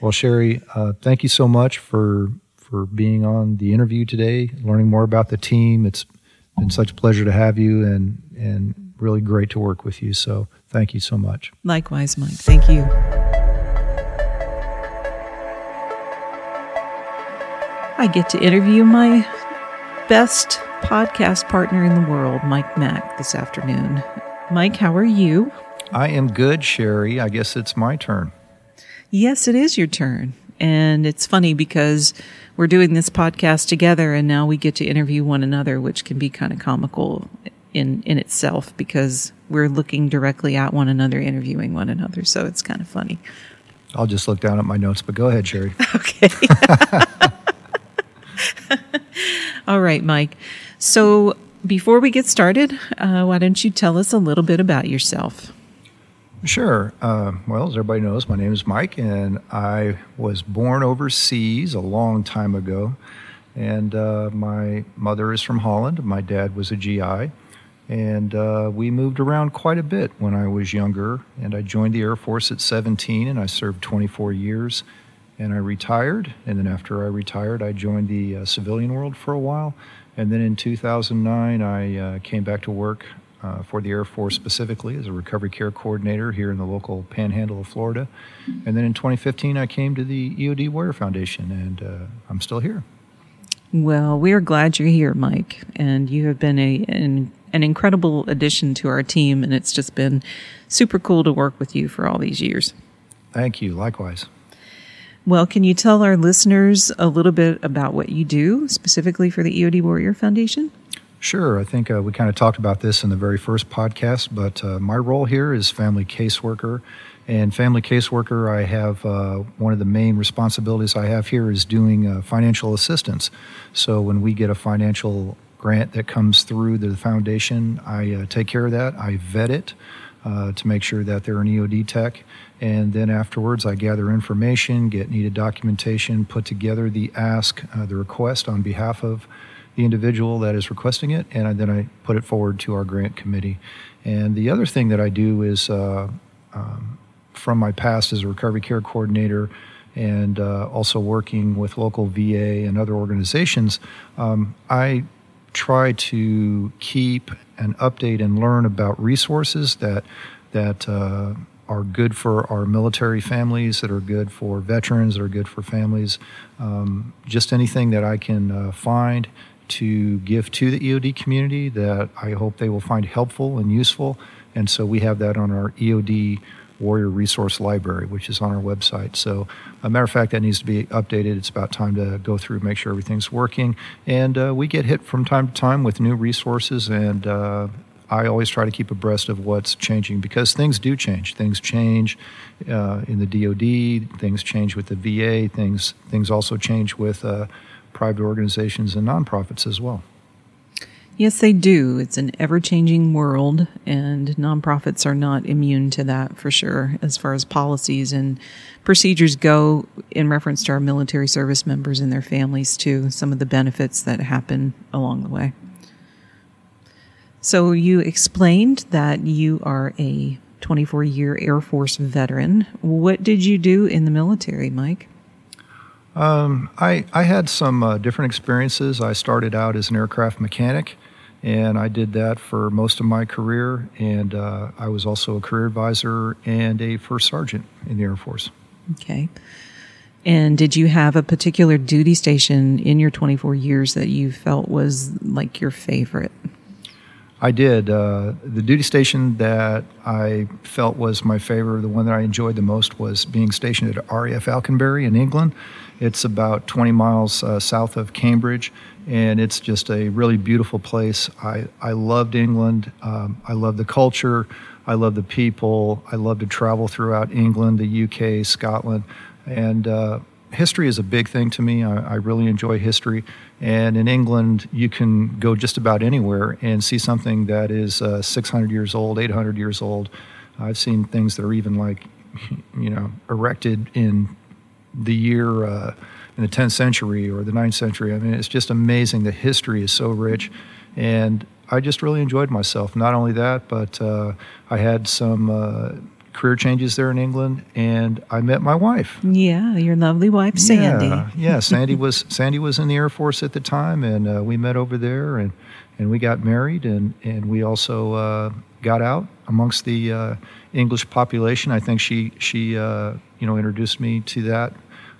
Well, Sherry, uh, thank you so much for for being on the interview today, learning more about the team. It's been such a pleasure to have you, and and really great to work with you. So thank you so much. Likewise, Mike. Thank you. I get to interview my best podcast partner in the world, Mike Mack, this afternoon. Mike, how are you? I am good, Sherry. I guess it's my turn. Yes, it is your turn. And it's funny because we're doing this podcast together and now we get to interview one another, which can be kind of comical in, in itself because we're looking directly at one another, interviewing one another. So it's kind of funny. I'll just look down at my notes, but go ahead, Sherry. Okay. All right, Mike. So before we get started, uh, why don't you tell us a little bit about yourself? Sure. Uh, well, as everybody knows, my name is Mike, and I was born overseas a long time ago. And uh, my mother is from Holland. My dad was a GI. And uh, we moved around quite a bit when I was younger. And I joined the Air Force at 17, and I served 24 years. And I retired. And then after I retired, I joined the uh, civilian world for a while. And then in 2009, I uh, came back to work uh, for the Air Force specifically as a recovery care coordinator here in the local panhandle of Florida. And then in 2015, I came to the EOD Warrior Foundation, and uh, I'm still here. Well, we're glad you're here, Mike, and you have been a, an an incredible addition to our team, and it's just been super cool to work with you for all these years. Thank you. Likewise. Well, can you tell our listeners a little bit about what you do specifically for the EOD Warrior Foundation? Sure. I think uh, we kind of talked about this in the very first podcast, but uh, my role here is family caseworker. And family caseworker, I have uh, one of the main responsibilities I have here is doing uh, financial assistance. So when we get a financial grant that comes through the foundation, I uh, take care of that. I vet it uh, to make sure that they're an EOD tech. And then afterwards, I gather information, get needed documentation, put together the ask, the request on behalf of the individual that is requesting it, and then I put it forward to our grant committee. And the other thing that I do is uh, um, from my past as a recovery care coordinator and uh, also working with local VA and other organizations, um, I try to keep and update and learn about resources that that uh, are good for our military families, that are good for veterans, that are good for families. Um, just anything that I can uh, find to give to the EOD community that I hope they will find helpful and useful. And so we have that on our EOD Warrior Resource Library, which is on our website. So, a matter of fact, that needs to be updated. It's about time to go through, make sure everything's working. And uh, we get hit from time to time with new resources, and uh, I always try to keep abreast of what's changing because things do change. Things change uh, in the DoD. Things change with the VA. Things things also change with uh, private organizations and nonprofits as well. Yes, they do. It's an ever changing world, and nonprofits are not immune to that for sure, as far as policies and procedures go, in reference to our military service members and their families, too, some of the benefits that happen along the way. So, you explained that you are a 24 year Air Force veteran. What did you do in the military, Mike? Um, I, I had some uh, different experiences. I started out as an aircraft mechanic, and I did that for most of my career. And uh, I was also a career advisor and a first sergeant in the Air Force. Okay. And did you have a particular duty station in your 24 years that you felt was like your favorite? I did. Uh, the duty station that I felt was my favorite, the one that I enjoyed the most, was being stationed at RAF Alconbury in England. It's about 20 miles uh, south of Cambridge, and it's just a really beautiful place. I, I loved England. Um, I love the culture. I love the people. I love to travel throughout England, the UK, Scotland, and uh, history is a big thing to me. I, I, really enjoy history. And in England, you can go just about anywhere and see something that is uh, 600 years old, 800 years old. I've seen things that are even like, you know, erected in the year uh, in the 10th century or the 9th century. I mean, it's just amazing. The history is so rich. And I just really enjoyed myself. Not only that, but uh, I had some uh, career changes there in England, and I met my wife. Yeah, your lovely wife, Sandy. Yeah, yeah Sandy was Sandy was in the Air Force at the time, and uh, we met over there, and and we got married, and and we also uh, got out amongst the uh, English population. I think she she uh, you know introduced me to that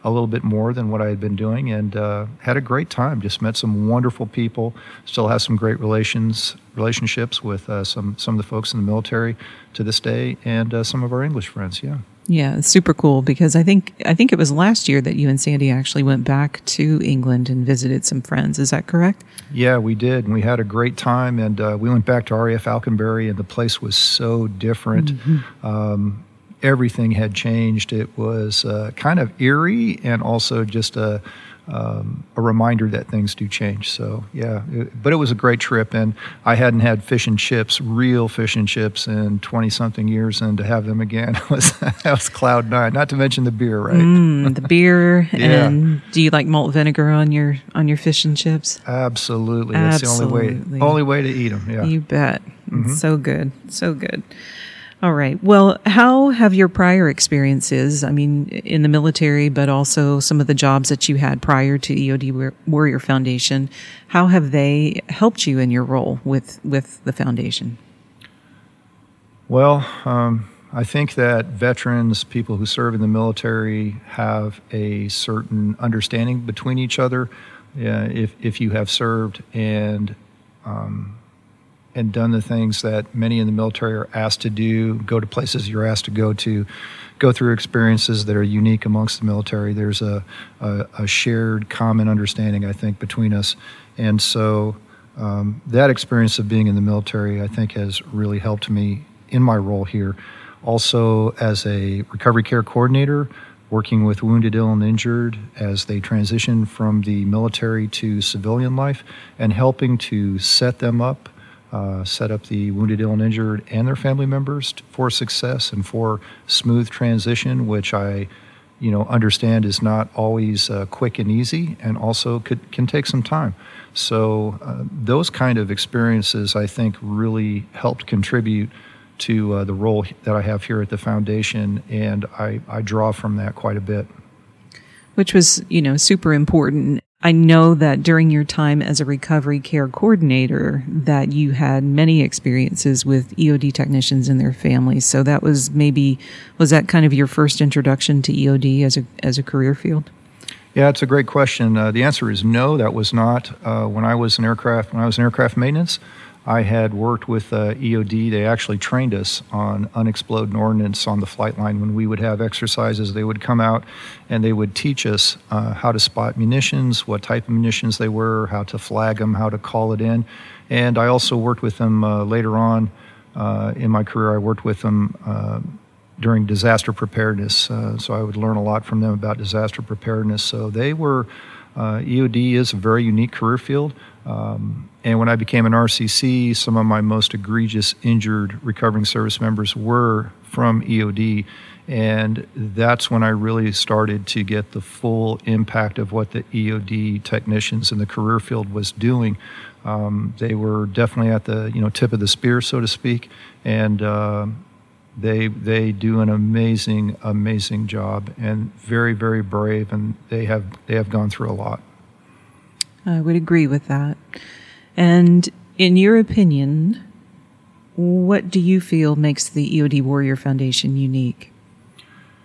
a little bit more than what I had been doing, and uh, had a great time. Just met some wonderful people. Still have some great relations relationships with uh, some some of the folks in the military to this day, and uh, some of our English friends. Yeah. Yeah, super cool because I think I think it was last year that you and Sandy actually went back to England and visited some friends. Is that correct? Yeah, we did, and we had a great time. And uh, we went back to RAF Alconbury, and the place was so different. Mm-hmm. Um, everything had changed. It was uh, kind of eerie and also just a, um, a reminder that things do change. So, yeah, it, but it was a great trip. And I hadn't had fish and chips, real fish and chips, in 20 something years. And to have them again was, that was cloud nine, not to mention the beer, right? Mm, the beer. yeah. And do you like malt vinegar on your on your fish and chips? Absolutely. That's Absolutely. the only way, only way to eat them. Yeah. You bet. Mm-hmm. So good. So good. All right. Well, how have your prior experiences, I mean, in the military, but also some of the jobs that you had prior to EOD Warrior Foundation, how have they helped you in your role with, with the foundation? Well, um, I think that veterans, people who serve in the military, have a certain understanding between each other. Uh, if, if you have served and um, and done the things that many in the military are asked to do, go to places you're asked to go to, go through experiences that are unique amongst the military. There's a, a, a shared common understanding, I think, between us. And so um, that experience of being in the military, I think, has really helped me in my role here. Also, as a recovery care coordinator, working with wounded, ill, and injured as they transition from the military to civilian life, and helping to set them up, uh, set up the wounded, ill, and injured and their family members for success and for smooth transition, which I you know understand is not always uh, quick and easy and also could, can take some time so uh, those kind of experiences i think really helped contribute to uh, the role that I have here at the foundation, and I, I draw from that quite a bit. Which was, you know, super important. I know that during your time as a recovery care coordinator that you had many experiences with EOD technicians and their families. So that was maybe was that kind of your first introduction to EOD as a as a career field? Yeah, it's a great question. Uh, the answer is no. That was not uh, when I was in aircraft. When I was in aircraft maintenance, I had worked with uh, EOD. They actually trained us on unexploded ordnance on the flight line when we would have exercises. They would come out and they would teach us uh, how to spot munitions, what type of munitions they were, how to flag them, how to call it in. And I also worked with them uh, later on uh, in my career. I worked with them uh, during disaster preparedness. Uh, so I would learn a lot from them about disaster preparedness. So they were, EOD is a very unique career field. Um, and when I became an RCC, some of my most egregious injured recovering service members were from EOD. And that's when I really started to get the full impact of what the EOD technicians in the career field was doing. Um, they were definitely at the you know tip of the spear, so to speak, and uh, they they do an amazing amazing job and very very brave, and they have they have gone through a lot. I would agree with that. And in your opinion, what do you feel makes the EOD Warrior Foundation unique?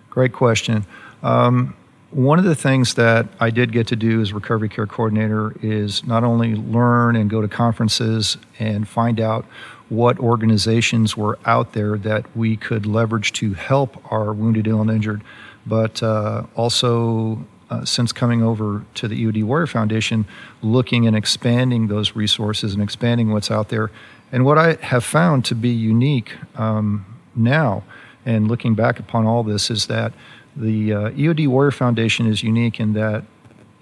Great question. Um, one of the things that I did get to do as recovery care coordinator is not only learn and go to conferences and find out what organizations were out there that we could leverage to help our wounded, ill, and injured, but uh, also uh, since coming over to the EOD Warrior Foundation, looking and expanding those resources and expanding what's out there. And what I have found to be unique um, now, and looking back upon all this, is that the uh, EOD Warrior Foundation is unique in that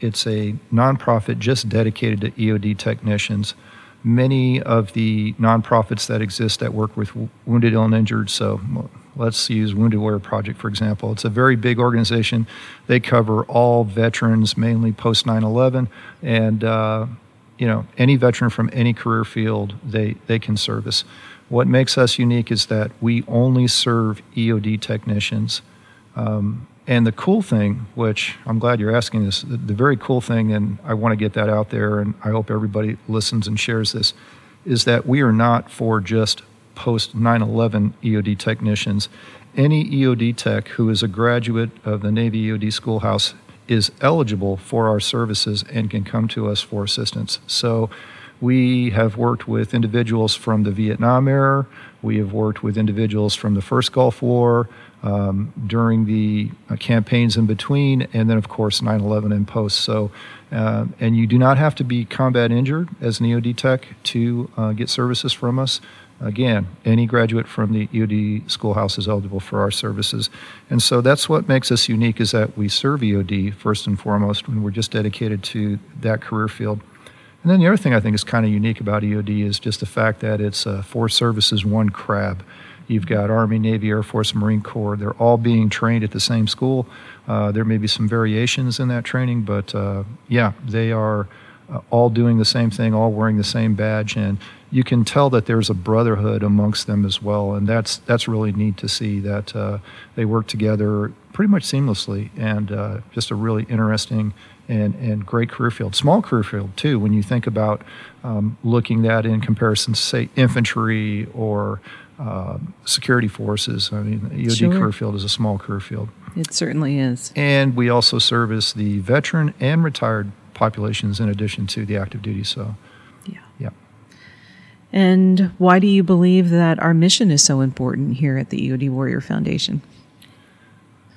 it's a nonprofit just dedicated to EOD technicians. Many of the nonprofits that exist that work with wounded, ill, and injured, so Let's use Wounded Warrior Project, for example. It's a very big organization. They cover all veterans, mainly post 9 11, and uh, you know any veteran from any career field they, they can service. What makes us unique is that we only serve EOD technicians. Um, and the cool thing, which I'm glad you're asking this, the, the very cool thing, and I want to get that out there, and I hope everybody listens and shares this, is that we are not for just post 9 11 EOD technicians. Any EOD tech who is a graduate of the Navy EOD schoolhouse is eligible for our services and can come to us for assistance. So we have worked with individuals from the Vietnam era, we have worked with individuals from the first Gulf War. Um, during the uh, campaigns in between, and then of course 9/11 and post. So, uh, and you do not have to be combat injured as an EOD tech to uh, get services from us. Again, any graduate from the EOD schoolhouse is eligible for our services. And so that's what makes us unique is that we serve EOD first and foremost when we're just dedicated to that career field. And then the other thing I think is kind of unique about EOD is just the fact that it's uh, four services, one crab. You've got Army, Navy, Air Force, Marine Corps. They're all being trained at the same school. Uh, there may be some variations in that training, but uh, yeah, they are uh, all doing the same thing, all wearing the same badge, and you can tell that there's a brotherhood amongst them as well, and that's that's really neat to see that uh, they work together pretty much seamlessly, and uh, just a really interesting and and great career field. Small career field too. When you think about um, looking that in comparison, to, say infantry or uh, security forces. I mean, EOD sure. career field is a small career field. It certainly is. And we also service the veteran and retired populations in addition to the active duty. So, yeah. Yeah. And why do you believe that our mission is so important here at the EOD Warrior Foundation?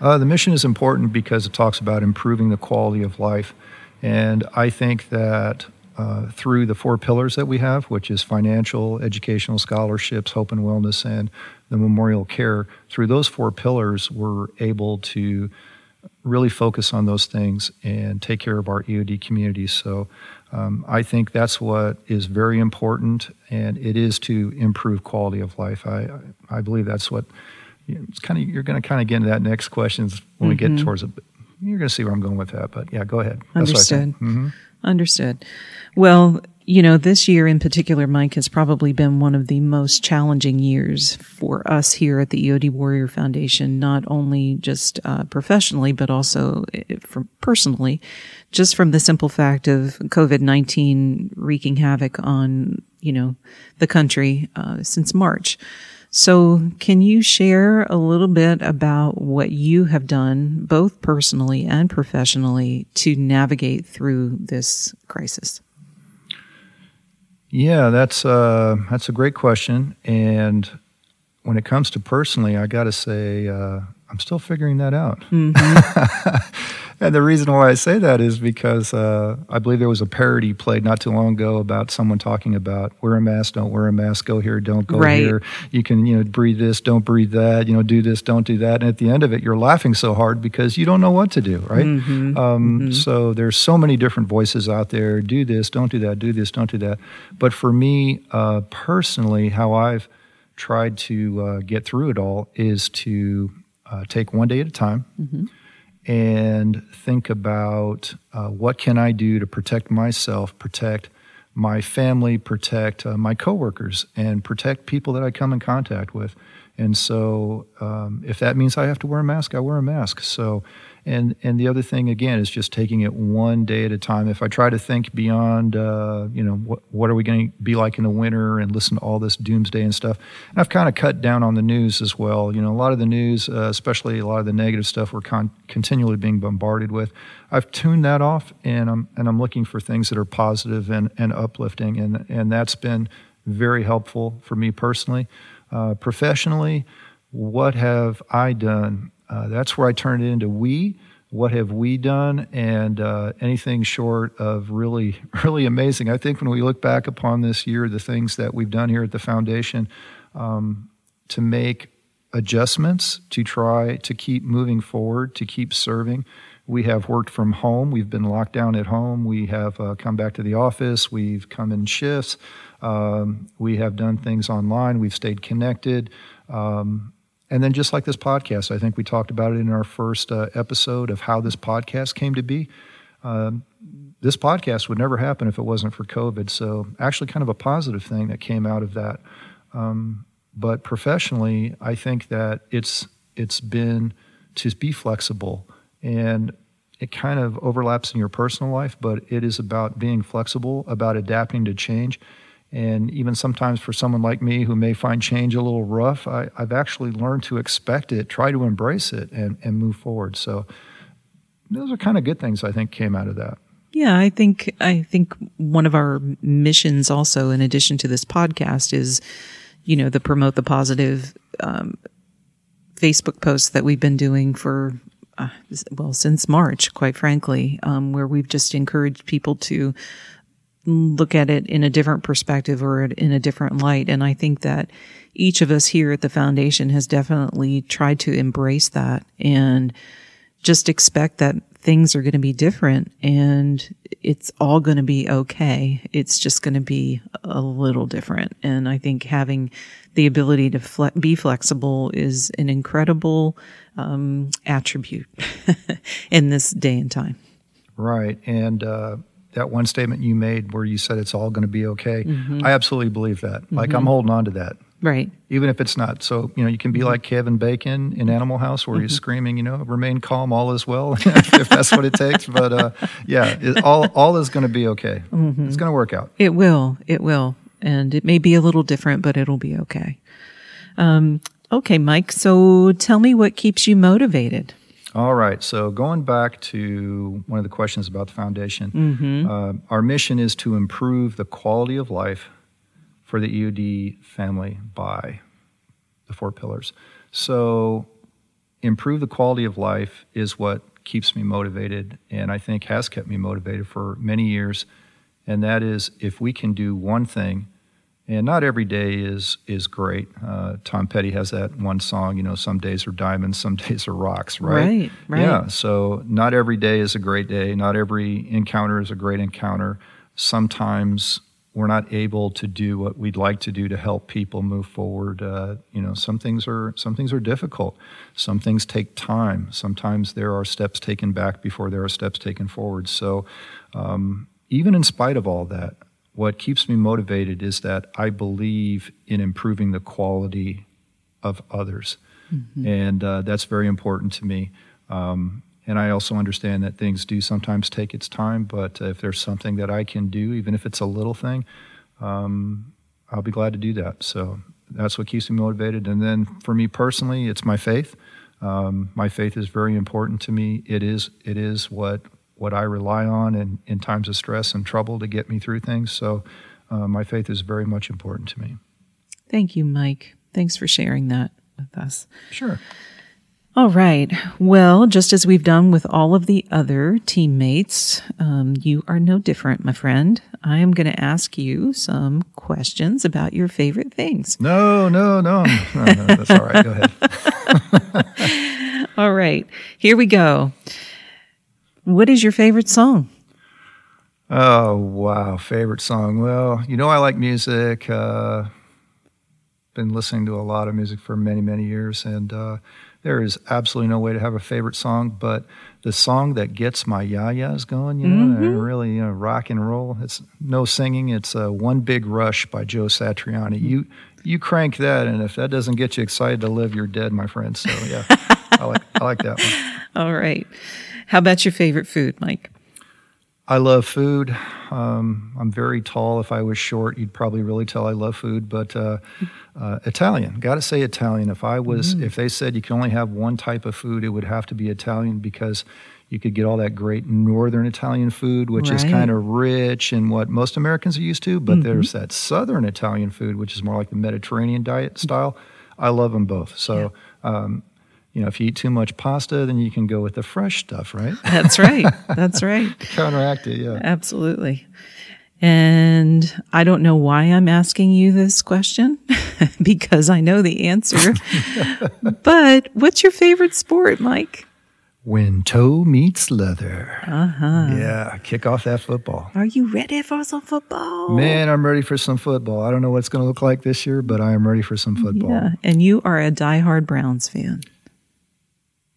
Uh, the mission is important because it talks about improving the quality of life. And I think that uh, through the four pillars that we have, which is financial, educational scholarships, hope and wellness, and the memorial care, through those four pillars, we're able to really focus on those things and take care of our EOD community. So um, I think that's what is very important, and it is to improve quality of life. I I believe that's what you know, it's kind of. You're going to kind of get into that next questions when mm-hmm. we get mm-hmm. towards it. You're going to see where I'm going with that, but yeah, go ahead. Understood. Mm-hmm. Understood. Well, you know, this year in particular, Mike, has probably been one of the most challenging years for us here at the EOD Warrior Foundation, not only just uh, professionally, but also eh, from personally, just from the simple fact of COVID 19 wreaking havoc on, you know, the country uh, since March. So, can you share a little bit about what you have done, both personally and professionally, to navigate through this crisis? Yeah, that's uh, that's a great question. And when it comes to personally, I got to say uh, I'm still figuring that out. Mm-hmm. and the reason why I say that is because uh, I believe there was a parody played not too long ago about someone talking about wear a mask, don't wear a mask, go here, don't go right. here. You can you know breathe this, don't breathe that. You know, do this, don't do that. And at the end of it, you're laughing so hard because you don't know what to do, right? Mm-hmm. Um, mm-hmm. So there's so many different voices out there. Do this, don't do that. Do this, don't do that. But for me uh, personally, how I've tried to uh, get through it all is to uh, take one day at a time. Mm-hmm and think about uh, what can I do to protect myself, protect my family, protect uh, my coworkers, and protect people that I come in contact with. And so, um, if that means I have to wear a mask, I wear a mask. So, and and the other thing again is just taking it one day at a time. If I try to think beyond, uh, you know, what what are we going to be like in the winter, and listen to all this doomsday and stuff, and I've kind of cut down on the news as well. You know, a lot of the news, uh, especially a lot of the negative stuff, we're con- continually being bombarded with. I've tuned that off, and I'm and I'm looking for things that are positive and and uplifting, and and that's been very helpful for me personally, uh, professionally. What have I done? Uh, that's where I turn it into we. What have we done? And uh, anything short of really, really amazing. I think when we look back upon this year, the things that we've done here at the foundation um, to make adjustments to try to keep moving forward, to keep serving. We have worked from home. We've been locked down at home. We have uh, come back to the office. We've come in shifts. Um, we have done things online. We've stayed connected. Um, and then, just like this podcast, I think we talked about it in our first uh, episode of how this podcast came to be. Um, this podcast would never happen if it wasn't for COVID. So, actually, kind of a positive thing that came out of that. Um, but professionally, I think that it's it's been to be flexible, and it kind of overlaps in your personal life, but it is about being flexible, about adapting to change. And even sometimes for someone like me who may find change a little rough, I, have actually learned to expect it, try to embrace it, and, and move forward. So those are kind of good things I think came out of that. Yeah, I think I think one of our missions also, in addition to this podcast, is you know the promote the positive um, Facebook posts that we've been doing for uh, well since March, quite frankly, um, where we've just encouraged people to look at it in a different perspective or in a different light. And I think that each of us here at the foundation has definitely tried to embrace that and just expect that things are going to be different and it's all going to be okay. It's just going to be a little different. And I think having the ability to fle- be flexible is an incredible um, attribute in this day and time. Right. And, uh, that one statement you made where you said it's all going to be okay. Mm-hmm. I absolutely believe that. Mm-hmm. Like I'm holding on to that. Right. Even if it's not. So, you know, you can be mm-hmm. like Kevin Bacon in Animal House where he's mm-hmm. screaming, you know, remain calm, all is well, if that's what it takes. But uh, yeah, it, all, all is going to be okay. Mm-hmm. It's going to work out. It will. It will. And it may be a little different, but it'll be okay. Um, okay, Mike. So tell me what keeps you motivated. All right. So going back to one of the questions about the foundation, mm-hmm. uh, our mission is to improve the quality of life for the EOD family by the four pillars. So, improve the quality of life is what keeps me motivated, and I think has kept me motivated for many years. And that is if we can do one thing, and not every day is is great. Uh, Tom Petty has that one song, you know, some days are diamonds, some days are rocks, right? Right, right. Yeah. So not every day is a great day. Not every encounter is a great encounter. Sometimes we're not able to do what we'd like to do to help people move forward. Uh, you know, some things are some things are difficult. Some things take time. Sometimes there are steps taken back before there are steps taken forward. So, um, even in spite of all that, what keeps me motivated is that I believe in improving the quality of others, mm-hmm. and uh, that's very important to me. Um, and I also understand that things do sometimes take its time, but if there's something that I can do, even if it's a little thing, um, I'll be glad to do that. So that's what keeps me motivated. And then for me personally, it's my faith. Um, my faith is very important to me. It is it is what what I rely on in, in times of stress and trouble to get me through things. So uh, my faith is very much important to me. Thank you, Mike. Thanks for sharing that with us. Sure. All right. Well, just as we've done with all of the other teammates, um, you are no different, my friend. I am going to ask you some questions about your favorite things. No, no, no. no, no that's all right. Go ahead. all right. Here we go. What is your favorite song? Oh, wow. Favorite song. Well, you know, I like music. Uh, been listening to a lot of music for many, many years. And, uh, there is absolutely no way to have a favorite song, but the song that gets my yayas going, you know, mm-hmm. really you know, rock and roll. It's no singing. It's uh, "One Big Rush" by Joe Satriani. Mm-hmm. You you crank that, and if that doesn't get you excited to live, you're dead, my friend. So yeah, I like I like that one. All right. How about your favorite food, Mike? I love food. Um, I'm very tall. If I was short, you'd probably really tell I love food. But uh, uh, Italian, got to say Italian. If I was, mm. if they said you can only have one type of food, it would have to be Italian because you could get all that great northern Italian food, which right. is kind of rich and what most Americans are used to. But mm-hmm. there's that southern Italian food, which is more like the Mediterranean diet style. I love them both. So. Yeah. Um, you know, if you eat too much pasta, then you can go with the fresh stuff, right? That's right. That's right. Counteract it, yeah. Absolutely. And I don't know why I'm asking you this question because I know the answer. but what's your favorite sport, Mike? When toe meets leather. Uh huh. Yeah, kick off that football. Are you ready for some football? Man, I'm ready for some football. I don't know what it's going to look like this year, but I am ready for some football. Yeah, and you are a diehard Browns fan.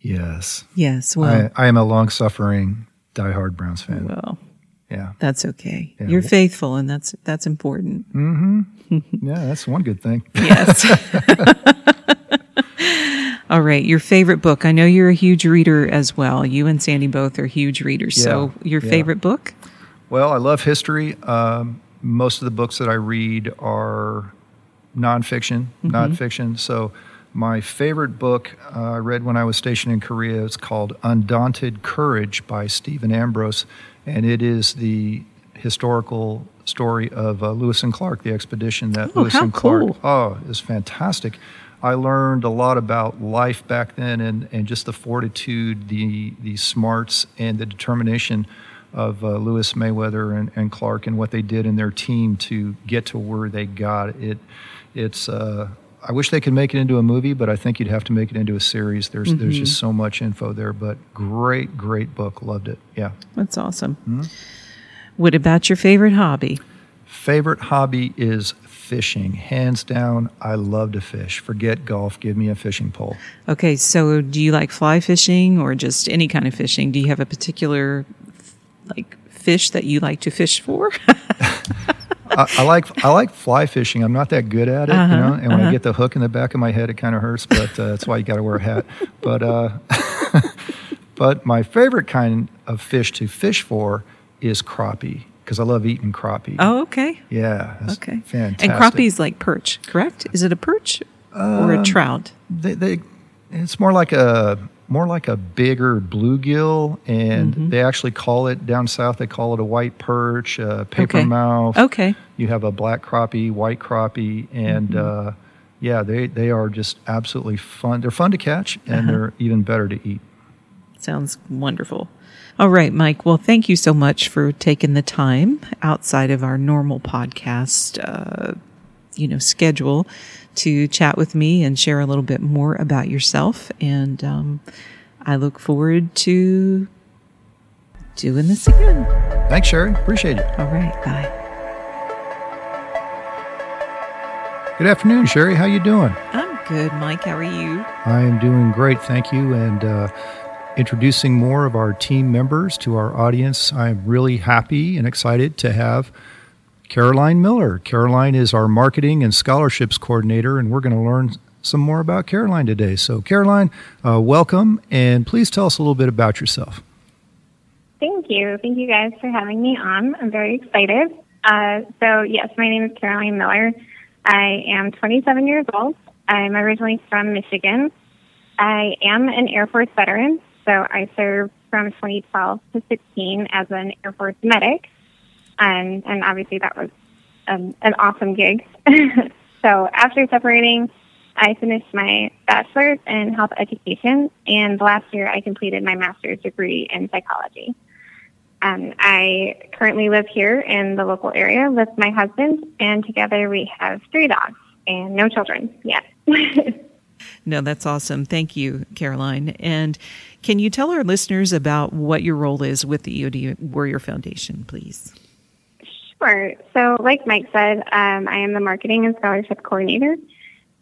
Yes. Yes. Well, I, I am a long suffering, diehard Browns fan. Well, yeah. That's okay. Yeah. You're faithful, and that's that's important. Mm-hmm. yeah, that's one good thing. yes. All right, your favorite book. I know you're a huge reader as well. You and Sandy both are huge readers. Yeah, so, your yeah. favorite book? Well, I love history. Um, most of the books that I read are nonfiction, mm-hmm. not fiction. So, my favorite book uh, I read when I was stationed in Korea is called Undaunted Courage by Stephen Ambrose, and it is the historical story of uh, Lewis and Clark, the expedition that oh, Lewis and Clark. Cool. Oh, is fantastic. I learned a lot about life back then, and, and just the fortitude, the the smarts, and the determination of uh, Lewis Meriwether and, and Clark, and what they did in their team to get to where they got. It it's uh, I wish they could make it into a movie, but I think you'd have to make it into a series. There's mm-hmm. there's just so much info there, but great great book. Loved it. Yeah. That's awesome. Mm-hmm. What about your favorite hobby? Favorite hobby is fishing. Hands down, I love to fish. Forget golf, give me a fishing pole. Okay, so do you like fly fishing or just any kind of fishing? Do you have a particular like fish that you like to fish for? I, I, like I like fly fishing. I'm not that good at it, uh-huh, you know. And when uh-huh. I get the hook in the back of my head, it kind of hurts. But uh, that's why you got to wear a hat. But uh, but my favorite kind of fish to fish for is crappie because I love eating crappie. Oh, okay. Yeah. Okay. Fantastic. And crappie is like perch, correct? Is it a perch or a um, trout? They, they, it's more like a more like a bigger bluegill, and Mhm. they actually call it down south. They call it a white perch, a paper Okay. mouth. Okay. You have a black crappie, white crappie, and Mm-hmm. uh, yeah, they they are just absolutely fun. They're fun to catch, and Uh-huh. they're even better to eat. Sounds wonderful. All right, Mike. Well, thank you so much for taking the time outside of our normal podcast, uh, you know, schedule to chat with me and share a little bit more about yourself. And um, I look forward to doing this again. Thanks, Sherry. Appreciate it. All right. Bye. Good afternoon, Sherry. How you doing? I'm good, Mike. How are you? I am doing great, thank you. And uh, introducing more of our team members to our audience, I'm really happy and excited to have Caroline Miller. Caroline is our marketing and scholarships coordinator, and we're going to learn some more about Caroline today. So, Caroline, uh, welcome, and please tell us a little bit about yourself. Thank you. Thank you guys for having me on. I'm very excited. Uh, so, yes, my name is Caroline Miller. I am 27 years old. I'm originally from Michigan. I am an Air Force veteran, so I served from 2012 to 16 as an Air Force medic. And, and obviously, that was um, an awesome gig. so, after separating, I finished my bachelor's in health education, and last year I completed my master's degree in psychology. Um, I currently live here in the local area with my husband, and together we have three dogs and no children yet. No, that's awesome. Thank you, Caroline. And can you tell our listeners about what your role is with the EOD Warrior Foundation, please? Sure. So, like Mike said, um, I am the marketing and scholarship coordinator.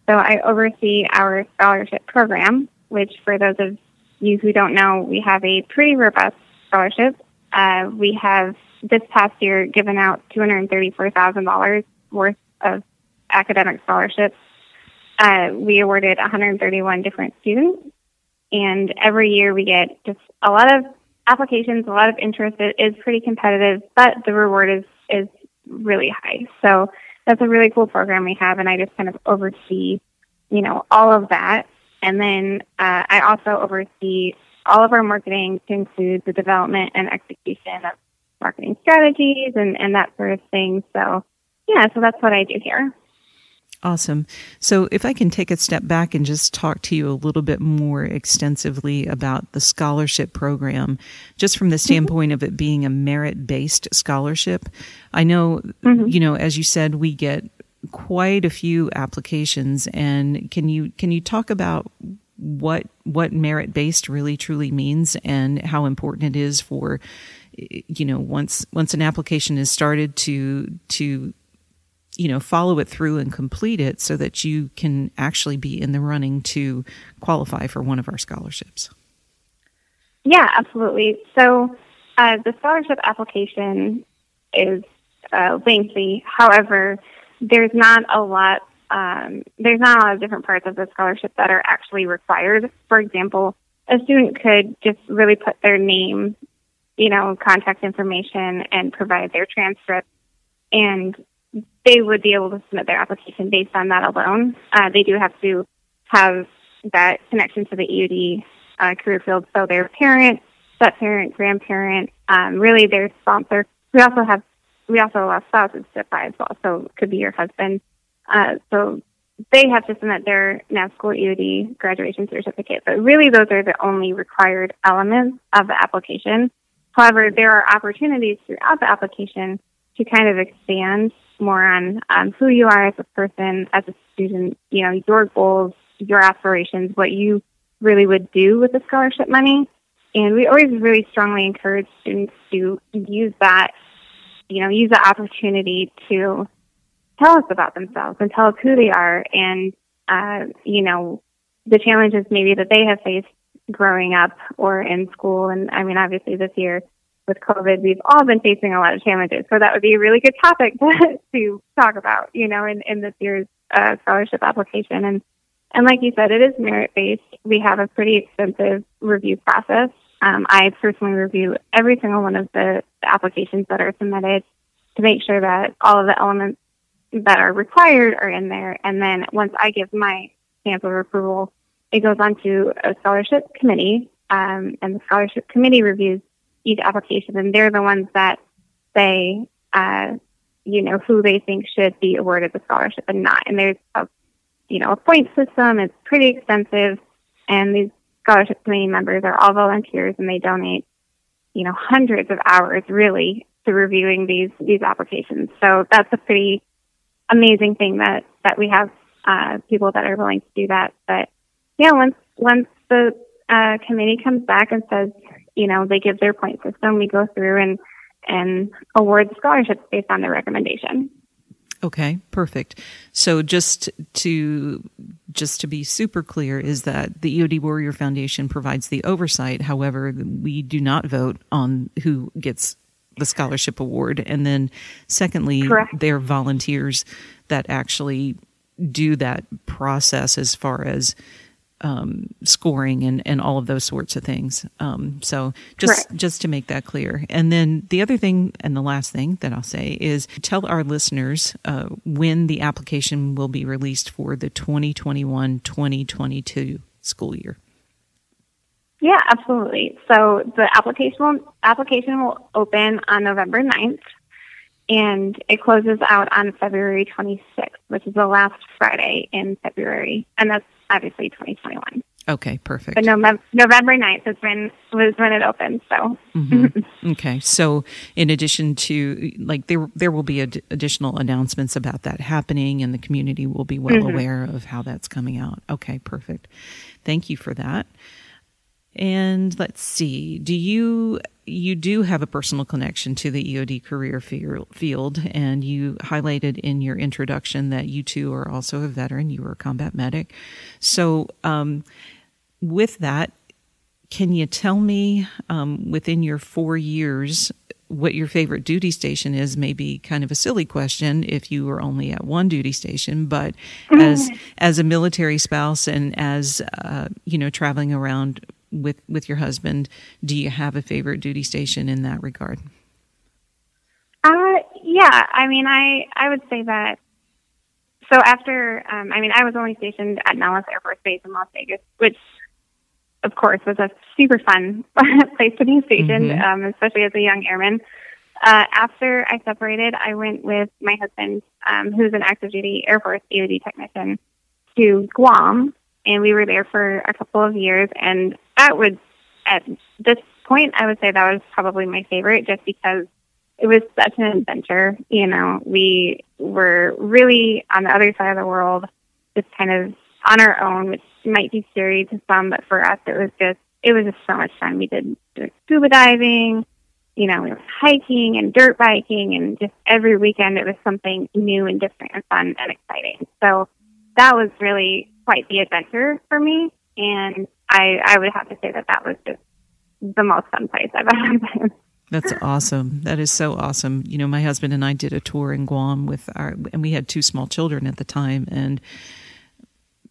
So, I oversee our scholarship program, which, for those of you who don't know, we have a pretty robust scholarship. Uh, we have this past year given out $234,000 worth of academic scholarships. Uh, we awarded 131 different students, and every year we get just a lot of applications, a lot of interest. It is pretty competitive, but the reward is is really high. So that's a really cool program we have, and I just kind of oversee, you know, all of that. And then uh, I also oversee all of our marketing to include the development and execution of marketing strategies and, and that sort of thing. So yeah, so that's what I do here. Awesome. So, if I can take a step back and just talk to you a little bit more extensively about the scholarship program, just from the mm-hmm. standpoint of it being a merit based scholarship. I know, mm-hmm. you know, as you said, we get quite a few applications, and can you can you talk about what what merit based really truly means and how important it is for you know once once an application is started to to you know follow it through and complete it so that you can actually be in the running to qualify for one of our scholarships Yeah, absolutely. So uh, the scholarship application is uh, lengthy. However, there's not a lot. Um, there's not a lot of different parts of the scholarship that are actually required. For example, a student could just really put their name, you know, contact information, and provide their transcript, and they would be able to submit their application based on that alone. Uh, they do have to have that connection to the EOD uh, career field. So their parent, step parent, grandparent, um, really their sponsor. We also have we also allow spouses to apply as well. So it could be your husband. Uh, so they have to submit their NAV school EOD graduation certificate. But really, those are the only required elements of the application. However, there are opportunities throughout the application to kind of expand more on um, who you are as a person, as a student, you know, your goals, your aspirations, what you really would do with the scholarship money. And we always really strongly encourage students to use that, you know, use the opportunity to tell us about themselves and tell us who they are and, uh, you know, the challenges maybe that they have faced growing up or in school. And I mean, obviously this year with COVID, we've all been facing a lot of challenges. So that would be a really good topic to, to talk about, you know, in, in this year's uh, scholarship application. And and like you said, it is merit based. We have a pretty extensive review process. Um, I personally review every single one of the, the applications that are submitted to make sure that all of the elements that are required are in there. And then once I give my stamp of approval, it goes on to a scholarship committee, um, and the scholarship committee reviews each application, and they're the ones that say, uh, you know, who they think should be awarded the scholarship and not. And there's a, you know, a point system. It's pretty extensive, and these scholarship committee members are all volunteers, and they donate, you know, hundreds of hours really to reviewing these these applications. So that's a pretty amazing thing that that we have uh, people that are willing to do that. But yeah, once once the uh, committee comes back and says, you know, they give their point system, we go through and and award scholarships based on their recommendation. Okay, perfect. So just to just to be super clear is that the EOD Warrior Foundation provides the oversight. However, we do not vote on who gets the scholarship award. And then secondly, Correct. they're volunteers that actually do that process as far as um, scoring and, and all of those sorts of things. Um, so just Correct. just to make that clear. And then the other thing and the last thing that I'll say is tell our listeners uh, when the application will be released for the 2021-2022 school year. Yeah, absolutely. So the application will, application will open on November 9th and it closes out on February 26th, which is the last Friday in February. And that's obviously 2021. Okay, perfect. But November, November 9th is when, was when it opened. So mm-hmm. Okay, so in addition to like there there will be ad- additional announcements about that happening, and the community will be well mm-hmm. aware of how that's coming out. Okay, perfect. Thank you for that. And let's see, do you you do have a personal connection to the EOD career field, and you highlighted in your introduction that you too are also a veteran. You were a combat medic, so um, with that, can you tell me um, within your four years what your favorite duty station is? Maybe kind of a silly question if you were only at one duty station, but as as a military spouse and as uh, you know traveling around with with your husband, do you have a favorite duty station in that regard? Uh, yeah, I mean, I I would say that. So after, um, I mean, I was only stationed at Nellis Air Force Base in Las Vegas, which, of course, was a super fun place to be stationed, Mhm. um, especially as a young airman. Uh, after I separated, I went with my husband, um, who's an active duty Air Force EOD technician, to Guam, and we were there for a couple of years. And that would, at this point, I would say that was probably my favorite, just because it was such an adventure. You know, we were really on the other side of the world, just kind of on our own, which might be scary to some, but for us, it was just it was just so much fun. We did scuba diving, you know, we were hiking and dirt biking, and just every weekend it was something new and different and fun and exciting. So that was really quite the adventure for me, and I I would have to say that that was just the most fun place I've ever been. That's awesome. That is so awesome. You know, my husband and I did a tour in Guam with our, and we had two small children at the time, and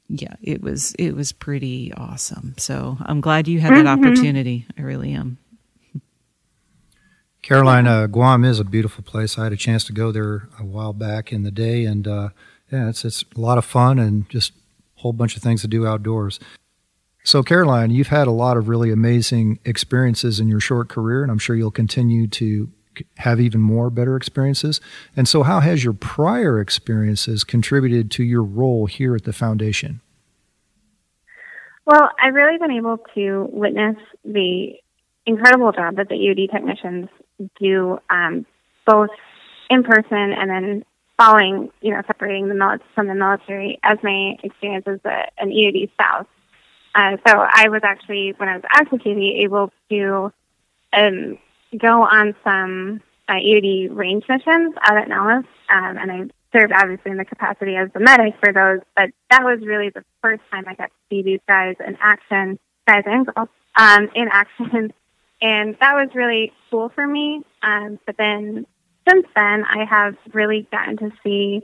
yeah, it was it was pretty awesome. So I'm glad you had that opportunity. I really am. Carolina, Guam is a beautiful place. I had a chance to go there a while back in the day, and uh, yeah, it's it's a lot of fun and just a whole bunch of things to do outdoors. So, Caroline, you've had a lot of really amazing experiences in your short career, and I'm sure you'll continue to have even more better experiences. And so, how has your prior experiences contributed to your role here at the foundation? Well, I've really been able to witness the incredible job that the EOD technicians do, um, both in person and then following, you know, separating the mil- from the military as my experience as a, an EOD spouse. Uh, so I was actually, when I was duty, able to um, go on some uh, EOD range missions out at Nellis, um, and I served obviously in the capacity as the medic for those. But that was really the first time I got to see these guys in action, guys and girls, um, in action, and that was really cool for me. Um, but then since then, I have really gotten to see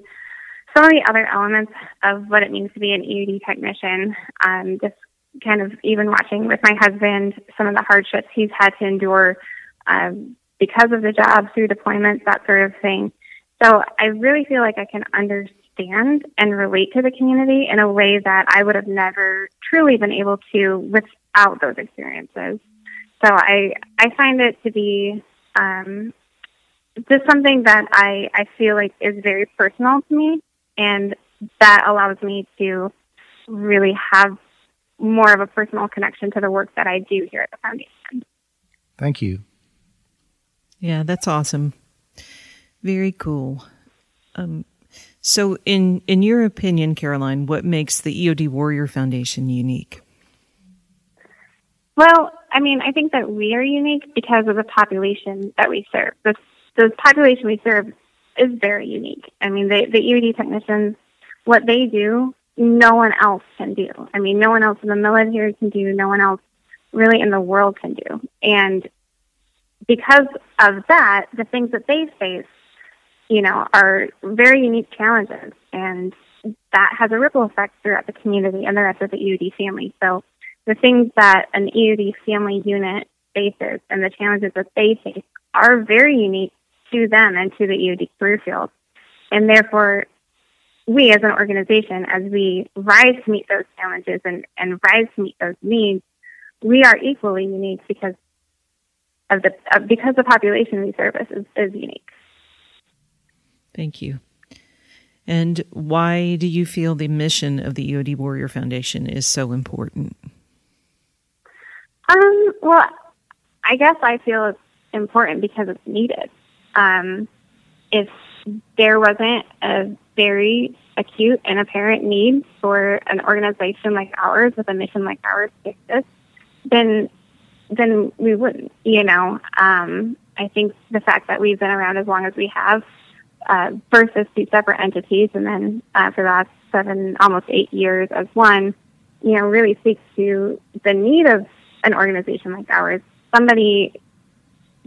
some of the other elements of what it means to be an EOD technician. Um, just kind of even watching with my husband some of the hardships he's had to endure um, because of the job through deployments, that sort of thing. So I really feel like I can understand and relate to the community in a way that I would have never truly been able to without those experiences. So I I find it to be um, just something that I I feel like is very personal to me, and that allows me to really have more of a personal connection to the work that I do here at the foundation. Thank you. Yeah, that's awesome. Very cool. Um, so, in in your opinion, Caroline, what makes the EOD Warrior Foundation unique? Well, I mean, I think that we are unique because of the population that we serve. The, the population we serve is very unique. I mean, the, the EOD technicians, what they do, no one else can do. I mean, no one else in the military can do, no one else really in the world can do. And because of that, the things that they face, you know, are very unique challenges. And that has a ripple effect throughout the community and the rest of the EOD family. So the things that an EOD family unit faces and the challenges that they face are very unique to them and to the EOD career field. And therefore, we as an organization, as we rise to meet those challenges and, and rise to meet those needs, we are equally unique because of the of, because the population we service is, is unique. Thank you. And why do you feel the mission of the EOD Warrior Foundation is so important? Um, well, I guess I feel it's important because it's needed. Um, if there wasn't a very acute and apparent need for an organization like ours with a mission like ours to exist, then then we wouldn't. You know, um, I think the fact that we've been around as long as we have, uh, versus two separate entities, and then uh, for the last seven, almost eight years as one, you know, really speaks to the need of an organization like ours, somebody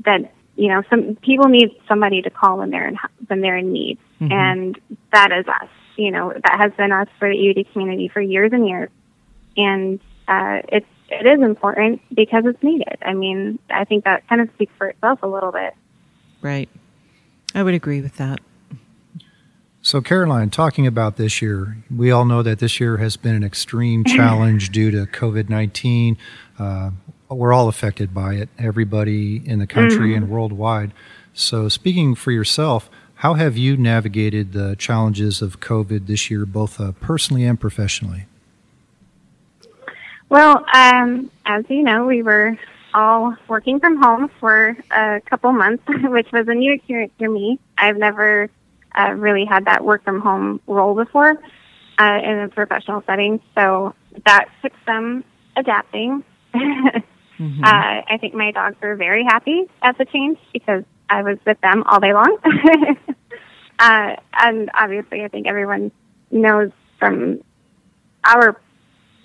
that you know, some people need somebody to call when they're in when they're in need, mm-hmm. and that is us. You know, that has been us for the EOD community for years and years, and uh, it's it is important because it's needed. I mean, I think that kind of speaks for itself a little bit. Right, I would agree with that. So, Caroline, talking about this year, we all know that this year has been an extreme challenge due to COVID 19. Uh, we're all affected by it, everybody in the country mm-hmm. and worldwide. So, speaking for yourself, how have you navigated the challenges of COVID this year, both uh, personally and professionally? Well, um, as you know, we were all working from home for a couple months, which was a new experience for me. I've never uh, really had that work from home role before uh, in a professional setting. So that took some adapting. mm-hmm. uh, I think my dogs were very happy at the change because I was with them all day long. uh, and obviously, I think everyone knows from our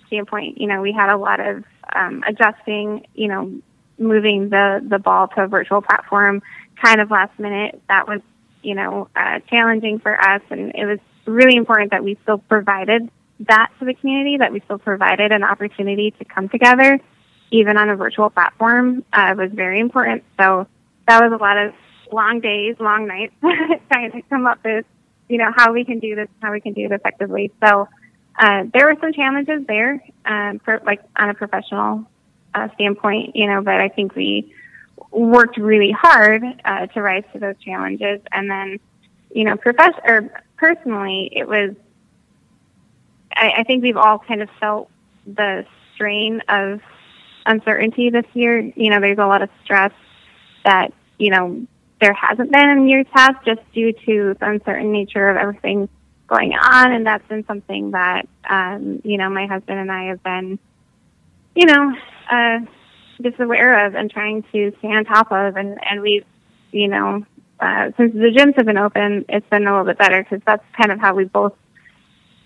standpoint, you know, we had a lot of um, adjusting, you know, moving the, the ball to a virtual platform kind of last minute. That was you know, uh, challenging for us. And it was really important that we still provided that to the community, that we still provided an opportunity to come together, even on a virtual platform, uh, was very important. So that was a lot of long days, long nights, trying to come up with, you know, how we can do this, how we can do it effectively. So uh, there were some challenges there, um, for, like on a professional uh, standpoint, you know, but I think we worked really hard uh, to rise to those challenges. And then, you know, profess- or personally, it was, I, I think we've all kind of felt the strain of uncertainty this year. You know, there's a lot of stress that, you know, there hasn't been in years past just due to the uncertain nature of everything going on. And that's been something that, um, you know, my husband and I have been, you know, uh, just aware of and trying to stay on top of. And, and we've, you know, uh, since the gyms have been open, it's been a little bit better because that's kind of how we both,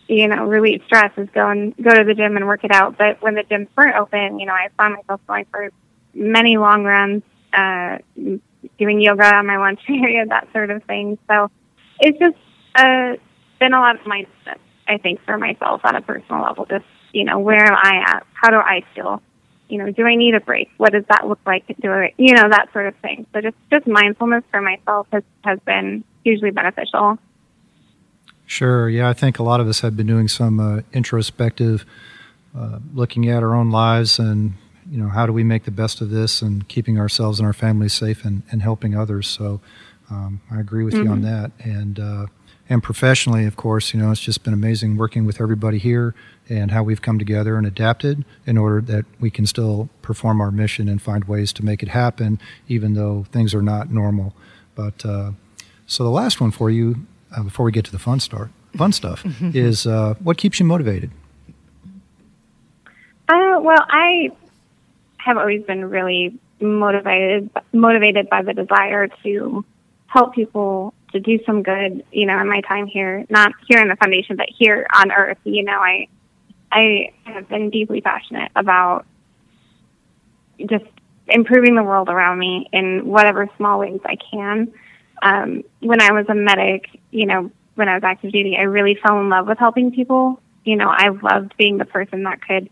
you know, relieve stress is go and go to the gym and work it out. But when the gyms weren't open, you know, I found myself going for many long runs, uh, doing yoga on my lunch period, that sort of thing. So it's just uh, been a lot of mindset, I think, for myself on a personal level. Just, you know, where am I at? How do I feel? you know, do I need a break? What does that look like? Do I, you know, that sort of thing. So just, just mindfulness for myself has, has been hugely beneficial. Sure. Yeah, I think a lot of us have been doing some uh, introspective, uh, looking at our own lives and you know how do we make the best of this and keeping ourselves and our families safe and, and helping others. So um, I agree with mm-hmm. you on mm-hmm. that. And uh, and professionally, of course, you know it's just been amazing working with everybody here and how we've come together and adapted in order that we can still perform our mission and find ways to make it happen, even though things are not normal. But uh, so the last one for you, uh, before we get to the fun start, fun stuff, is uh, what keeps you motivated. Uh, well, I have always been really motivated motivated by the desire to help people to do some good. You know, in my time here, not here in the foundation, but here on Earth. You know, I I have been deeply passionate about just improving the world around me in whatever small ways I can. Um, when I was a medic, you know, when I was active duty, I really fell in love with helping people. You know, I loved being the person that could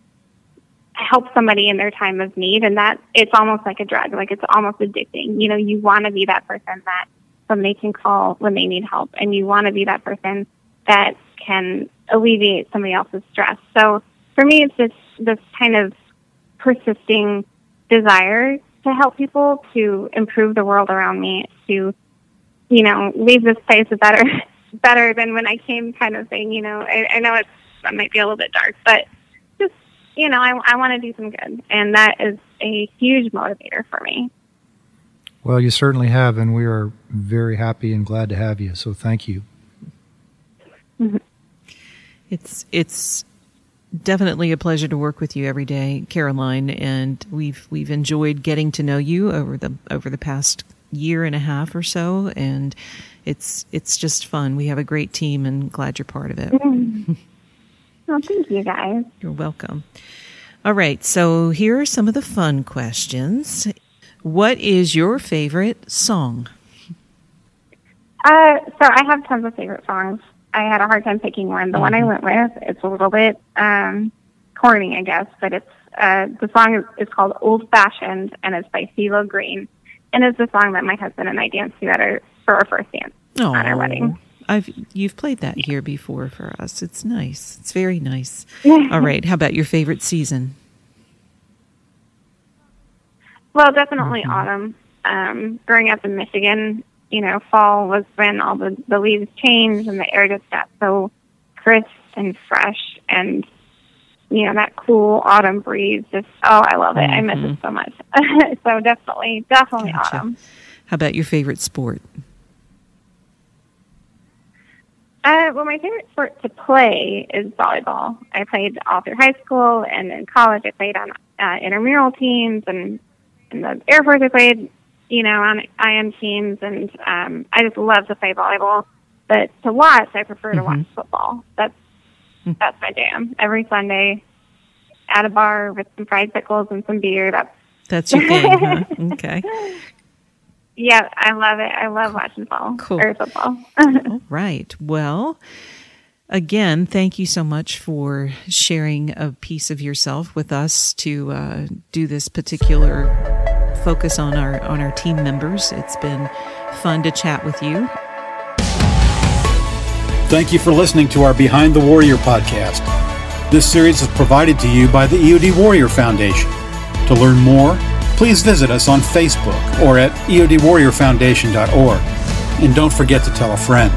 help somebody in their time of need and that it's almost like a drug, like it's almost addicting. You know, you want to be that person that somebody can call when they need help and you want to be that person that can alleviate somebody else's stress. So for me, it's this, this kind of persisting desire to help people, to improve the world around me, to, you know, leave this place better, better than when I came kind of thing. You know, I, I know it's, that might be a little bit dark, but you know, I, I want to do some good. And that is a huge motivator for me. Well, you certainly have, and we are very happy and glad to have you. So thank you. Mm-hmm. It's it's definitely a pleasure to work with you every day, Caroline, and we've we've enjoyed getting to know you over the over the past year and a half or so, and it's it's just fun. We have a great team, and glad you're part of it. Mm. Well, thank you, guys. You're welcome. All right, so here are some of the fun questions. What is your favorite song? Uh, so I have tons of favorite songs. I had a hard time picking one. The mm-hmm. one I mm-hmm. went with, it's a little bit um, corny, I guess, but it's uh, the song is, is called "Old Fashioned" and it's by CeeLo Green, and it's the song that my husband and I danced to at our for our first dance oh, on our wedding. I've you've played that here before for us. It's nice. It's very nice. All right. How about your favorite season? Well, definitely mm-hmm. autumn. Um, growing up in Michigan, you know, fall was when all the, the leaves changed and the air just got so crisp and fresh and you know, that cool autumn breeze just oh, I love it. Mm-hmm. I miss it mm-hmm. so much. so definitely definitely gotcha. autumn. How about your favorite sport? Uh, well, my favorite sport to play is volleyball. I played all through high school and in college. I played on uh, intramural teams, and in the Air Force, I played you know, on IM teams, and um, I just love to play volleyball. But to watch, I prefer to mm-hmm. watch football. That's mm-hmm. that's my jam. Every Sunday, at a bar with some fried pickles and some beer. That's that's your game, huh? Okay. Yeah, I love it. I love watching ball cool. or football. All right. Well, again, thank you so much for sharing a piece of yourself with us to uh, do this particular focus on our on our team members. It's been fun to chat with you. Thank you for listening to our Behind the Warrior podcast. This series is provided to you by the EOD Warrior Foundation. To learn more, please visit us on Facebook or at eodwarriorfoundation.org. And don't forget to tell a friend.